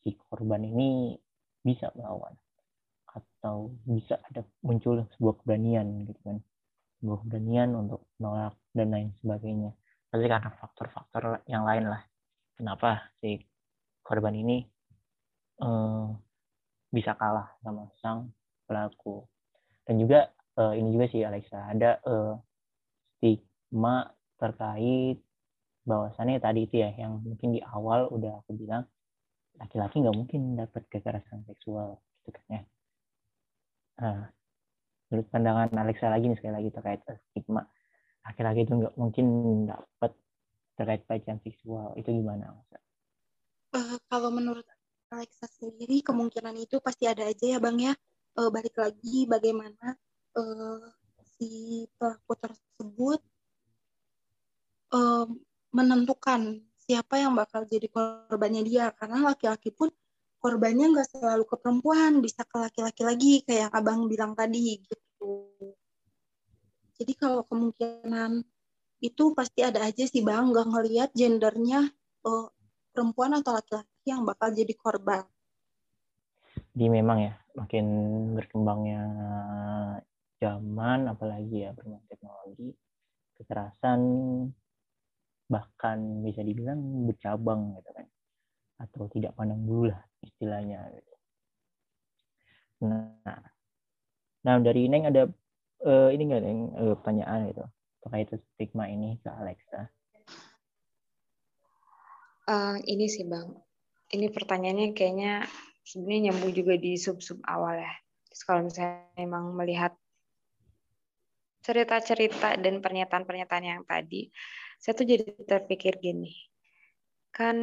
si korban ini bisa melawan atau bisa ada muncul sebuah keberanian gitu kan. Sebuah keberanian untuk menolak dan lain sebagainya. Pasti karena faktor-faktor yang lain lah. Kenapa si korban ini uh, bisa kalah sama sang pelaku. Dan juga uh, ini juga sih Alexa ada uh, stigma terkait bahwasannya tadi itu ya yang mungkin di awal udah aku bilang laki-laki nggak mungkin dapat kekerasan seksual gitu kan ya. Nah, menurut pandangan Alexa lagi nih sekali lagi terkait stigma laki-laki itu nggak mungkin dapat terkait pelecehan seksual itu gimana? Uh, kalau menurut Alexa sendiri kemungkinan itu pasti ada aja ya Bang ya. Uh, balik lagi bagaimana uh, si pelaku tersebut uh, menentukan siapa yang bakal jadi korbannya dia. Karena laki-laki pun korbannya nggak selalu ke perempuan bisa ke laki-laki lagi kayak abang bilang tadi gitu. Jadi kalau kemungkinan itu pasti ada aja sih bang. Nggak ngelihat gendernya uh, perempuan atau laki-laki yang bakal jadi korban. Jadi memang ya makin berkembangnya zaman apalagi ya bermain teknologi kekerasan bahkan bisa dibilang bercabang gitu kan atau tidak pandang bulu lah istilahnya gitu. Nah, nah dari Neng ada uh, ini nggak Neng uh, pertanyaan itu terkait stigma ini ke Alexa? Uh, ini sih bang, ini pertanyaannya kayaknya sebenarnya nyambung juga di sub-sub awal ya. Terus kalau misalnya memang melihat cerita-cerita dan pernyataan-pernyataan yang tadi, saya tuh jadi terpikir gini, kan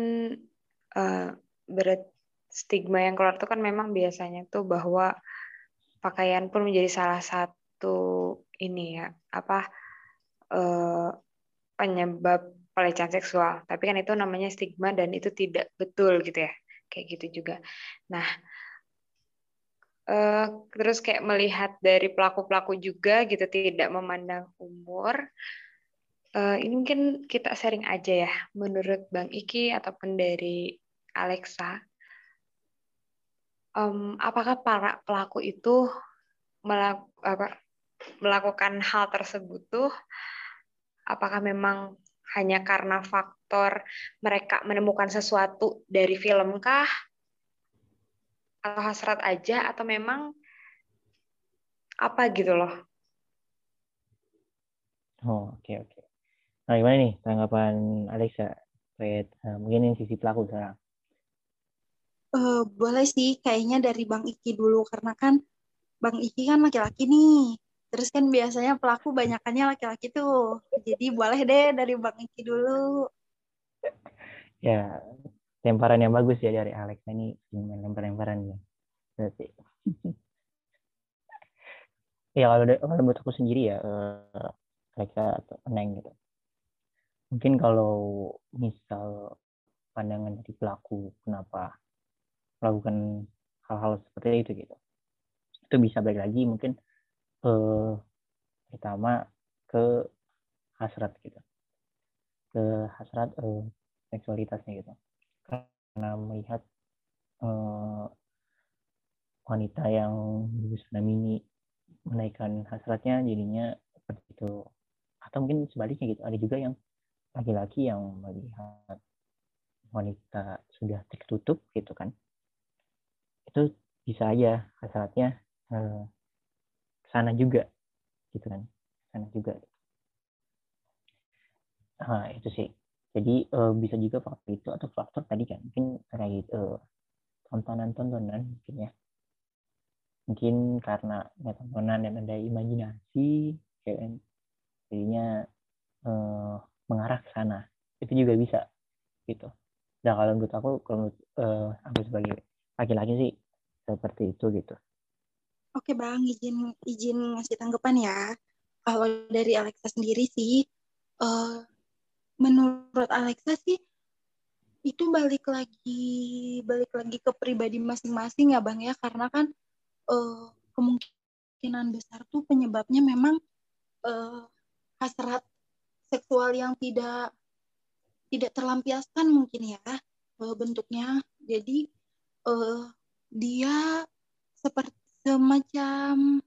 uh, berat stigma yang keluar tuh kan memang biasanya tuh bahwa pakaian pun menjadi salah satu ini ya apa uh, penyebab pelecehan seksual. Tapi kan itu namanya stigma dan itu tidak betul gitu ya, kayak gitu juga. Nah Uh, terus kayak melihat dari pelaku-pelaku juga gitu tidak memandang umur. Uh, ini mungkin kita sharing aja ya, menurut Bang Iki ataupun dari Alexa, um, apakah para pelaku itu melak apa, melakukan hal tersebut tuh, apakah memang hanya karena faktor mereka menemukan sesuatu dari film kah atau hasrat aja atau memang apa gitu loh. Oh, oke okay, oke. Okay. Nah, gimana nih tanggapan Alexa terkait uh, mungkin ini sisi pelaku sekarang? Uh, boleh sih, kayaknya dari Bang Iki dulu karena kan Bang Iki kan laki-laki nih. Terus kan biasanya pelaku banyakannya laki-laki tuh. Jadi boleh deh dari Bang Iki dulu. Ya, lemparan yang bagus ya dari Alex. Ini lempar-lemparan ya. Berarti ya kalau kalau menurut aku sendiri ya uh, mereka atau neng gitu. Mungkin kalau misal pandangan dari pelaku kenapa melakukan hal-hal seperti itu gitu. Itu bisa balik lagi mungkin eh, pertama ke hasrat gitu. Ke hasrat eh, seksualitasnya gitu karena melihat eh, wanita yang mini menaikkan hasratnya jadinya seperti itu. Atau mungkin sebaliknya gitu ada juga yang laki-laki yang melihat wanita sudah tertutup gitu kan. Itu bisa aja hasratnya eh, sana juga gitu kan sana juga. Nah, itu sih jadi uh, bisa juga faktor itu atau faktor tadi kan mungkin terkait uh, tontonan-tontonan mungkin ya. Mungkin karena ya, tontonan dan ada imajinasi ya kan jadinya uh, mengarah ke sana itu juga bisa gitu. Nah kalau menurut aku kalau uh, aku sebagai laki-laki sih seperti itu gitu. Oke bang izin izin ngasih tanggapan ya. Kalau dari Alexa sendiri sih uh, menurut Alexa sih itu balik lagi balik lagi ke pribadi masing-masing ya bang ya. Karena kan uh, kemungkinan besar tuh penyebabnya memang uh, hasrat seksual yang tidak tidak terlampiaskan mungkin ya uh, bentuknya. Jadi uh, dia seperti semacam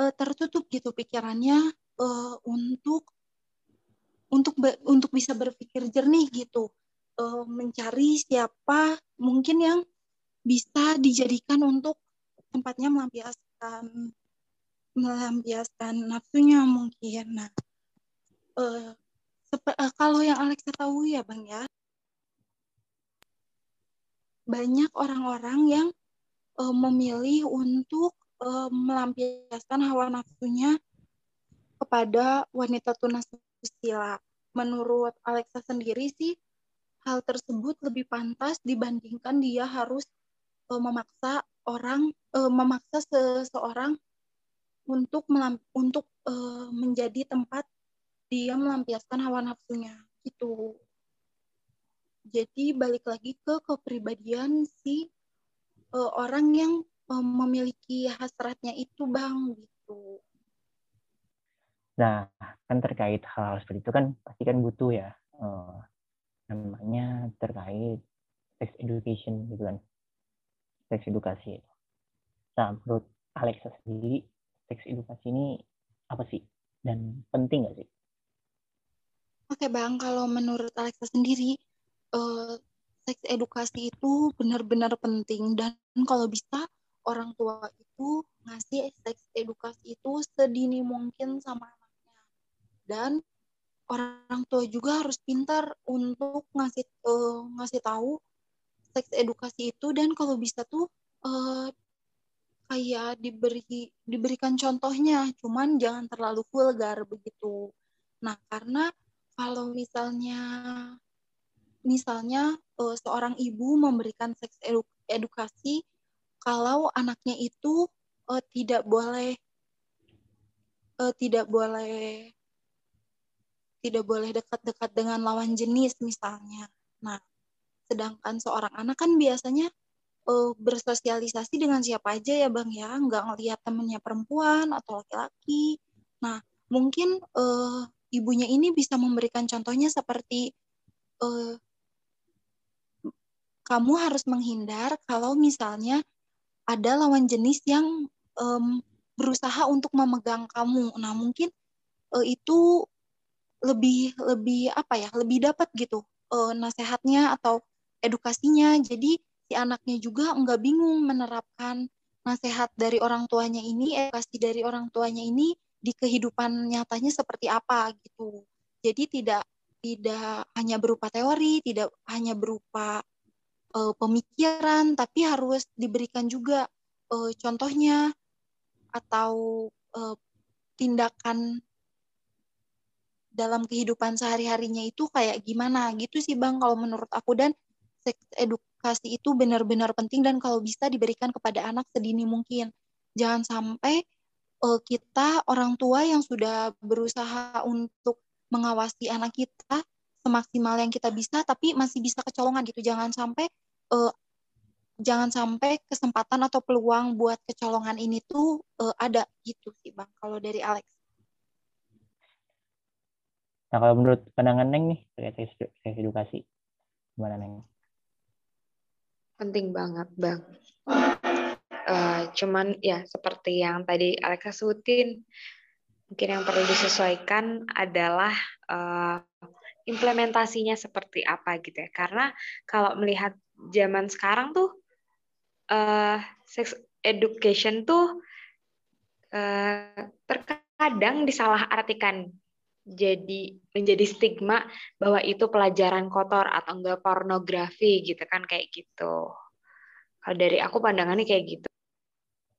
uh, tertutup gitu pikirannya uh, untuk untuk untuk bisa berpikir jernih gitu. Uh, mencari siapa mungkin yang bisa dijadikan untuk tempatnya melampiaskan melampiaskan nafsunya mungkin. Nah uh, uh, kalau yang Alexa tahu ya bang ya. Banyak orang-orang yang uh, memilih untuk uh, melampiaskan hawa nafsunya kepada wanita tunas istilah. Menurut Alexa sendiri sih, hal tersebut lebih pantas dibandingkan dia harus uh, memaksa orang, uh, memaksa seseorang untuk untuk uh, menjadi tempat dia melampiaskan hawa nafsunya gitu. Jadi balik lagi ke kepribadian si uh, orang yang uh, memiliki hasratnya itu bang gitu. Nah, kan terkait hal, hal seperti itu kan pasti kan butuh ya uh, namanya terkait sex education gitu kan. Sex edukasi. Nah, menurut Alexa sendiri, sex edukasi ini apa sih? Dan penting nggak sih? Oke Bang, kalau menurut Alexa sendiri, uh, seks edukasi itu benar-benar penting. Dan kalau bisa, orang tua itu ngasih seks edukasi itu sedini mungkin sama dan orang tua juga harus pintar untuk ngasih uh, ngasih tahu seks edukasi itu. Dan kalau bisa tuh uh, kayak diberi diberikan contohnya. Cuman jangan terlalu vulgar begitu. Nah karena kalau misalnya misalnya uh, seorang ibu memberikan seks edu edukasi kalau anaknya itu uh, tidak boleh uh, tidak boleh tidak boleh dekat-dekat dengan lawan jenis misalnya. Nah, sedangkan seorang anak kan biasanya uh, bersosialisasi dengan siapa aja ya bang ya, nggak ngelihat temennya perempuan atau laki-laki. Nah, mungkin uh, ibunya ini bisa memberikan contohnya seperti uh, kamu harus menghindar kalau misalnya ada lawan jenis yang um, berusaha untuk memegang kamu. Nah, mungkin uh, itu lebih lebih apa ya lebih dapat gitu uh, nasehatnya atau edukasinya. Jadi si anaknya juga nggak bingung menerapkan nasihat dari orang tuanya ini edukasi dari orang tuanya ini di kehidupan nyatanya seperti apa gitu. Jadi tidak tidak hanya berupa teori tidak hanya berupa uh, pemikiran tapi harus diberikan juga uh, contohnya atau uh, tindakan dalam kehidupan sehari-harinya itu kayak gimana gitu sih Bang kalau menurut aku dan seks edukasi itu benar-benar penting dan kalau bisa diberikan kepada anak sedini mungkin. Jangan sampai uh, kita orang tua yang sudah berusaha untuk mengawasi anak kita semaksimal yang kita bisa tapi masih bisa kecolongan gitu jangan sampai uh, jangan sampai kesempatan atau peluang buat kecolongan ini tuh uh, ada gitu sih bang kalau dari Alex. Nah kalau menurut pandangan Neng nih terkait seks edukasi gimana Neng? Penting banget bang. Uh, cuman ya seperti yang tadi Alex sebutin, mungkin yang perlu disesuaikan adalah uh, implementasinya seperti apa gitu ya. Karena kalau melihat zaman sekarang tuh uh, sex education tuh uh, terkadang disalahartikan jadi menjadi stigma bahwa itu pelajaran kotor atau enggak pornografi gitu kan kayak gitu. Kalau dari aku pandangannya kayak gitu.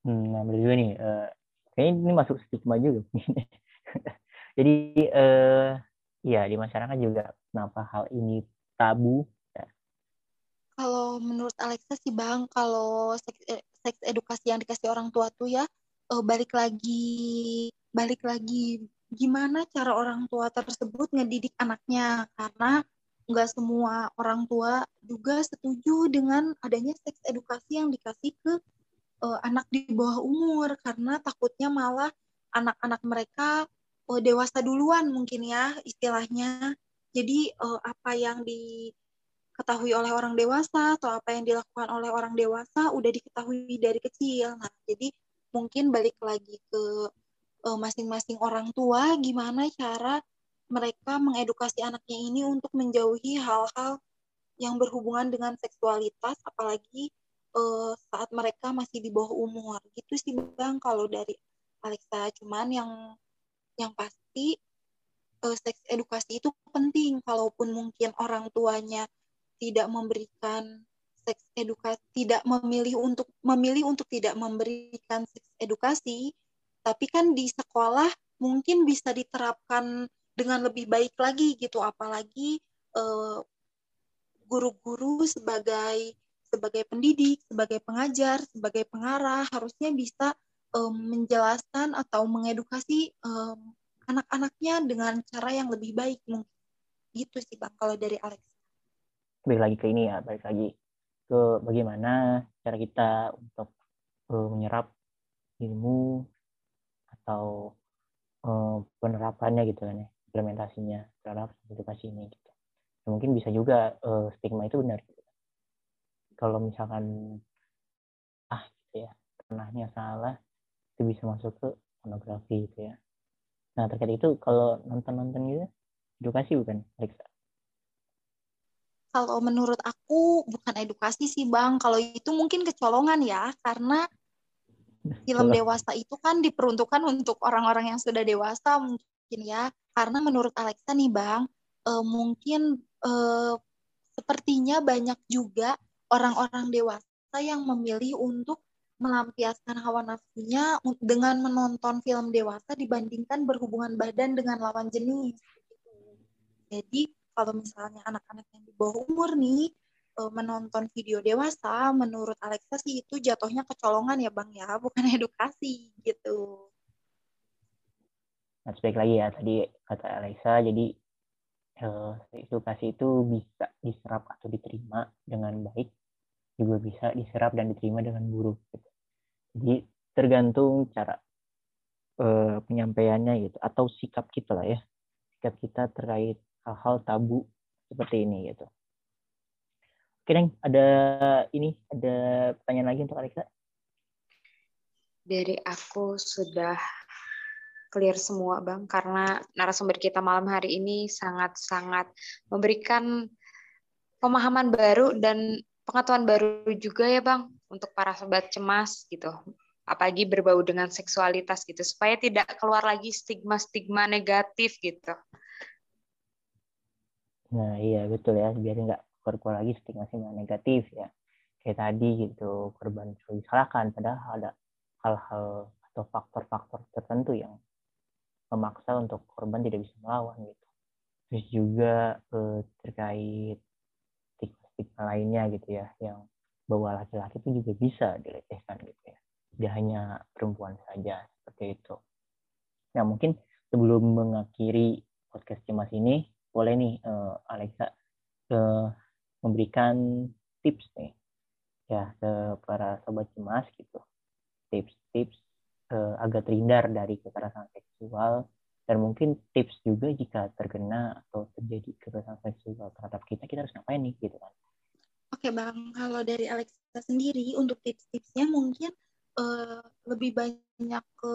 Hmm, nah benar juga nih. Uh, kayaknya ini masuk stigma juga. jadi uh, ya di masyarakat juga kenapa hal ini tabu kalau menurut Alexa sih Bang, kalau seks, eh, seks edukasi yang dikasih orang tua tuh ya uh, balik lagi balik lagi gimana cara orang tua tersebut ngedidik anaknya? Karena nggak semua orang tua juga setuju dengan adanya seks edukasi yang dikasih ke uh, anak di bawah umur. Karena takutnya malah anak-anak mereka uh, dewasa duluan mungkin ya istilahnya. Jadi uh, apa yang di diketahui oleh orang dewasa atau apa yang dilakukan oleh orang dewasa udah diketahui dari kecil. Nah, jadi mungkin balik lagi ke masing-masing uh, orang tua gimana cara mereka mengedukasi anaknya ini untuk menjauhi hal-hal yang berhubungan dengan seksualitas apalagi uh, saat mereka masih di bawah umur. Gitu sih Bang kalau dari Alexa. Cuman yang yang pasti uh, seks edukasi itu penting kalaupun mungkin orang tuanya tidak memberikan seks edukasi, tidak memilih untuk memilih untuk tidak memberikan seks edukasi, tapi kan di sekolah mungkin bisa diterapkan dengan lebih baik lagi gitu, apalagi eh, guru-guru sebagai sebagai pendidik, sebagai pengajar, sebagai pengarah harusnya bisa um, menjelaskan atau mengedukasi um, anak-anaknya dengan cara yang lebih baik mungkin. Gitu sih Bang kalau dari Alex balik lagi ke ini ya balik lagi ke bagaimana cara kita untuk uh, menyerap ilmu atau uh, penerapannya gitu kan ya implementasinya terhadap edukasi ini gitu ya, mungkin bisa juga uh, stigma itu benar gitu. kalau misalkan ah gitu ya pernahnya salah itu bisa masuk ke pornografi gitu ya nah terkait itu kalau nonton nonton gitu edukasi bukan Alexa kalau menurut aku bukan edukasi sih Bang. Kalau itu mungkin kecolongan ya, karena film dewasa itu kan diperuntukkan untuk orang-orang yang sudah dewasa mungkin ya. Karena menurut Alexa nih Bang, uh, mungkin uh, sepertinya banyak juga orang-orang dewasa yang memilih untuk melampiaskan hawa nafsunya dengan menonton film dewasa dibandingkan berhubungan badan dengan lawan jenis. Jadi kalau misalnya anak-anak yang di bawah umur nih uh, menonton video dewasa, menurut Alexa sih itu jatuhnya kecolongan ya Bang ya, bukan edukasi gitu. Nah, baik lagi ya tadi kata Alexa, jadi uh, edukasi itu bisa diserap atau diterima dengan baik, juga bisa diserap dan diterima dengan buruk. Gitu. Jadi tergantung cara uh, penyampaiannya gitu atau sikap kita lah ya, sikap kita terkait hal-hal tabu seperti ini gitu. Oke, Neng, ada ini ada pertanyaan lagi untuk Alexa? Dari aku sudah clear semua, Bang, karena narasumber kita malam hari ini sangat-sangat memberikan pemahaman baru dan pengetahuan baru juga ya, Bang, untuk para sobat cemas gitu. Apalagi berbau dengan seksualitas gitu, supaya tidak keluar lagi stigma-stigma negatif gitu. Nah iya betul ya biar nggak keluar lagi stigma-stigma negatif ya. Kayak tadi gitu korban selalu disalahkan padahal ada hal-hal atau faktor-faktor tertentu yang memaksa untuk korban tidak bisa melawan gitu. Terus juga eh, terkait stigma-stigma lainnya gitu ya yang bahwa laki-laki itu juga bisa dilecehkan gitu ya. Tidak hanya perempuan saja seperti itu. Nah mungkin sebelum mengakhiri podcast cemas ini boleh nih uh, Alexa uh, memberikan tips nih ya ke para sobat cemas gitu. Tips-tips uh, agar terhindar dari kekerasan seksual dan mungkin tips juga jika terkena atau terjadi kekerasan seksual terhadap kita kita harus ngapain nih gitu kan? Oke bang, kalau dari Alexa sendiri untuk tips-tipsnya mungkin uh, lebih banyak ke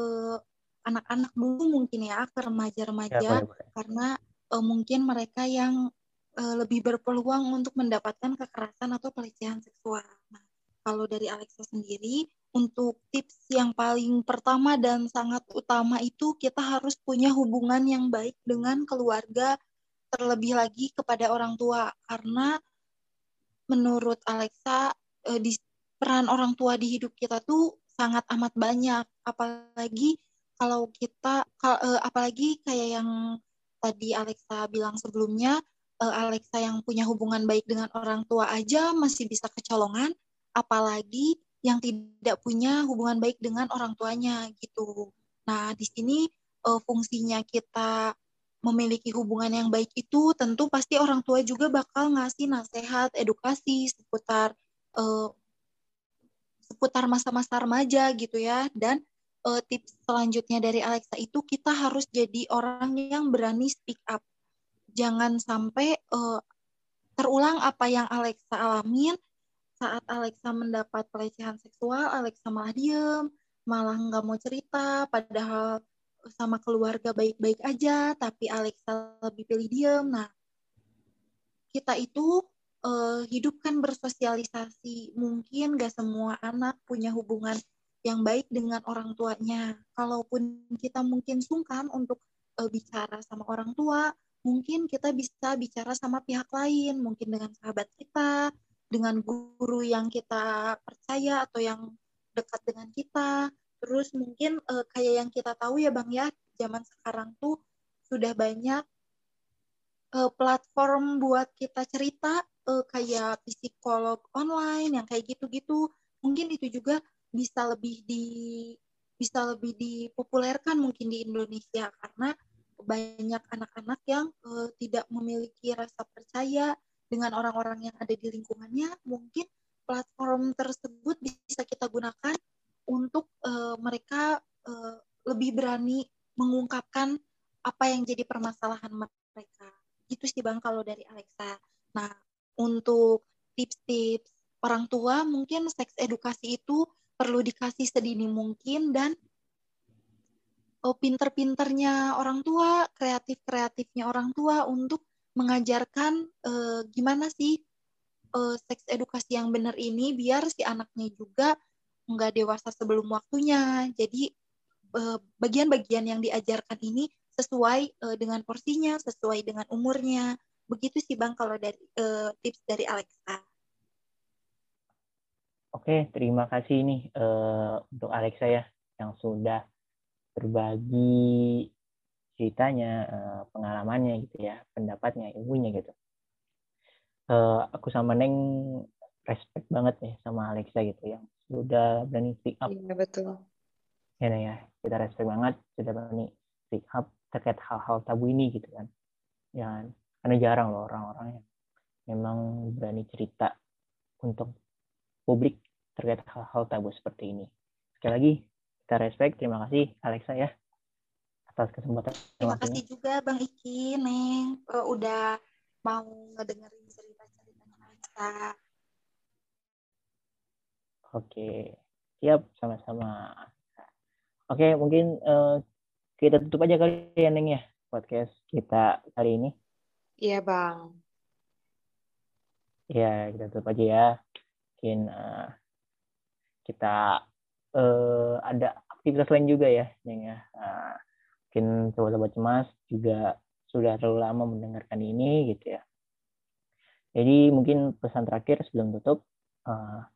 anak-anak dulu mungkin ya ke remaja-remaja ya, karena uh, mungkin mereka yang uh, lebih berpeluang untuk mendapatkan kekerasan atau pelecehan seksual. Nah, kalau dari Alexa sendiri, untuk tips yang paling pertama dan sangat utama itu kita harus punya hubungan yang baik dengan keluarga, terlebih lagi kepada orang tua karena menurut Alexa eh, di peran orang tua di hidup kita tuh sangat amat banyak, apalagi kalau kita eh, apalagi kayak yang tadi Alexa bilang sebelumnya, eh, Alexa yang punya hubungan baik dengan orang tua aja masih bisa kecolongan, apalagi yang tidak punya hubungan baik dengan orang tuanya gitu. Nah, di sini uh, fungsinya kita memiliki hubungan yang baik itu tentu pasti orang tua juga bakal ngasih nasihat, edukasi seputar uh, seputar masa-masa remaja gitu ya. Dan uh, tips selanjutnya dari Alexa itu kita harus jadi orang yang berani speak up. Jangan sampai uh, terulang apa yang Alexa alamin saat Alexa mendapat pelecehan seksual, Alexa malah diem, malah nggak mau cerita, padahal sama keluarga baik-baik aja, tapi Alexa lebih pilih diem. Nah, kita itu uh, hidup kan bersosialisasi. Mungkin gak semua anak punya hubungan yang baik dengan orang tuanya. Kalaupun kita mungkin sungkan untuk uh, bicara sama orang tua, mungkin kita bisa bicara sama pihak lain, mungkin dengan sahabat kita, dengan guru yang kita percaya atau yang dekat dengan kita. Terus mungkin uh, kayak yang kita tahu ya Bang ya, zaman sekarang tuh sudah banyak uh, platform buat kita cerita uh, kayak psikolog online yang kayak gitu-gitu. Mungkin itu juga bisa lebih di bisa lebih dipopulerkan mungkin di Indonesia karena banyak anak-anak yang uh, tidak memiliki rasa percaya dengan orang-orang yang ada di lingkungannya, mungkin platform tersebut bisa kita gunakan untuk uh, mereka uh, lebih berani mengungkapkan apa yang jadi permasalahan mereka. Itu sih Bang kalau dari Alexa. Nah, untuk tips-tips orang tua mungkin seks edukasi itu perlu dikasih sedini mungkin dan oh, pinter-pinternya orang tua, kreatif-kreatifnya orang tua untuk mengajarkan uh, gimana sih uh, seks edukasi yang benar ini biar si anaknya juga nggak dewasa sebelum waktunya. Jadi uh, bagian-bagian yang diajarkan ini sesuai uh, dengan porsinya, sesuai dengan umurnya. Begitu sih Bang kalau dari uh, tips dari Alexa. Oke, terima kasih nih uh, untuk Alexa ya yang sudah berbagi ceritanya, uh, pengalamannya gitu ya, pendapatnya, ilmunya gitu. Uh, aku sama Neng respect banget nih sama Alexa gitu yang sudah berani speak up. Iya betul. Ya, Neng ya, kita respect banget sudah berani speak up terkait hal-hal tabu ini gitu kan. Ya, karena jarang loh orang-orang yang memang berani cerita untuk publik terkait hal-hal tabu seperti ini. Sekali lagi, kita respect. Terima kasih Alexa ya atas kesempatan. Terima kasih juga Bang Iki, Neng, uh, udah mau ngedengerin cerita-ceritanya Alexa. Oke, siap sama-sama. Oke, mungkin uh, kita tutup aja kali ya, Neng ya, podcast kita kali ini. Iya, Bang. Ya, kita tutup aja ya. Mungkin uh, kita uh, ada aktivitas lain juga ya, ya. Uh, mungkin sobat-sobat cemas juga sudah terlalu lama mendengarkan ini gitu ya. Jadi mungkin pesan terakhir sebelum tutup, uh,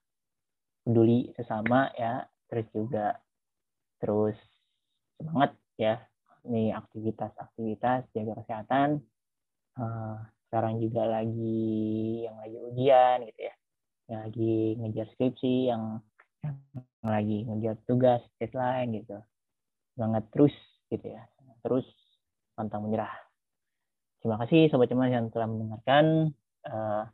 peduli sesama ya, terus juga terus semangat ya, ini aktivitas-aktivitas jaga kesehatan. Uh, sekarang juga lagi yang lagi ujian gitu ya, yang lagi ngejar skripsi, yang lagi ngejar tugas deadline gitu. Semangat terus gitu ya terus pantang menyerah Terima kasih Sobat Cemas yang telah mendengarkan. Uh,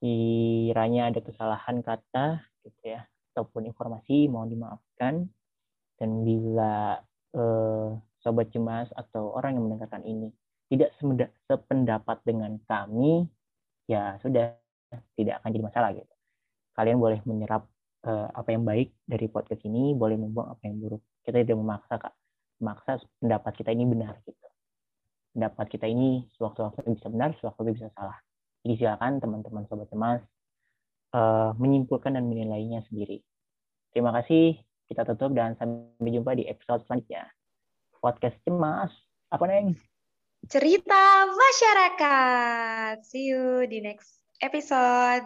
kiranya ada kesalahan kata gitu ya ataupun informasi mohon dimaafkan dan bila uh, sobat cemas atau orang yang mendengarkan ini tidak sependapat dengan kami ya sudah tidak akan jadi masalah gitu kalian boleh menyerap uh, apa yang baik dari podcast ini boleh membuang apa yang buruk kita tidak memaksa kak memaksa pendapat kita ini benar gitu pendapat kita ini sewaktu-waktu bisa benar sewaktu-waktu bisa salah jadi silakan teman-teman sobat cemas uh, menyimpulkan dan menilainya sendiri. Terima kasih. Kita tutup dan sampai jumpa di episode selanjutnya. Podcast cemas. Apa neng? Cerita masyarakat. See you di next episode.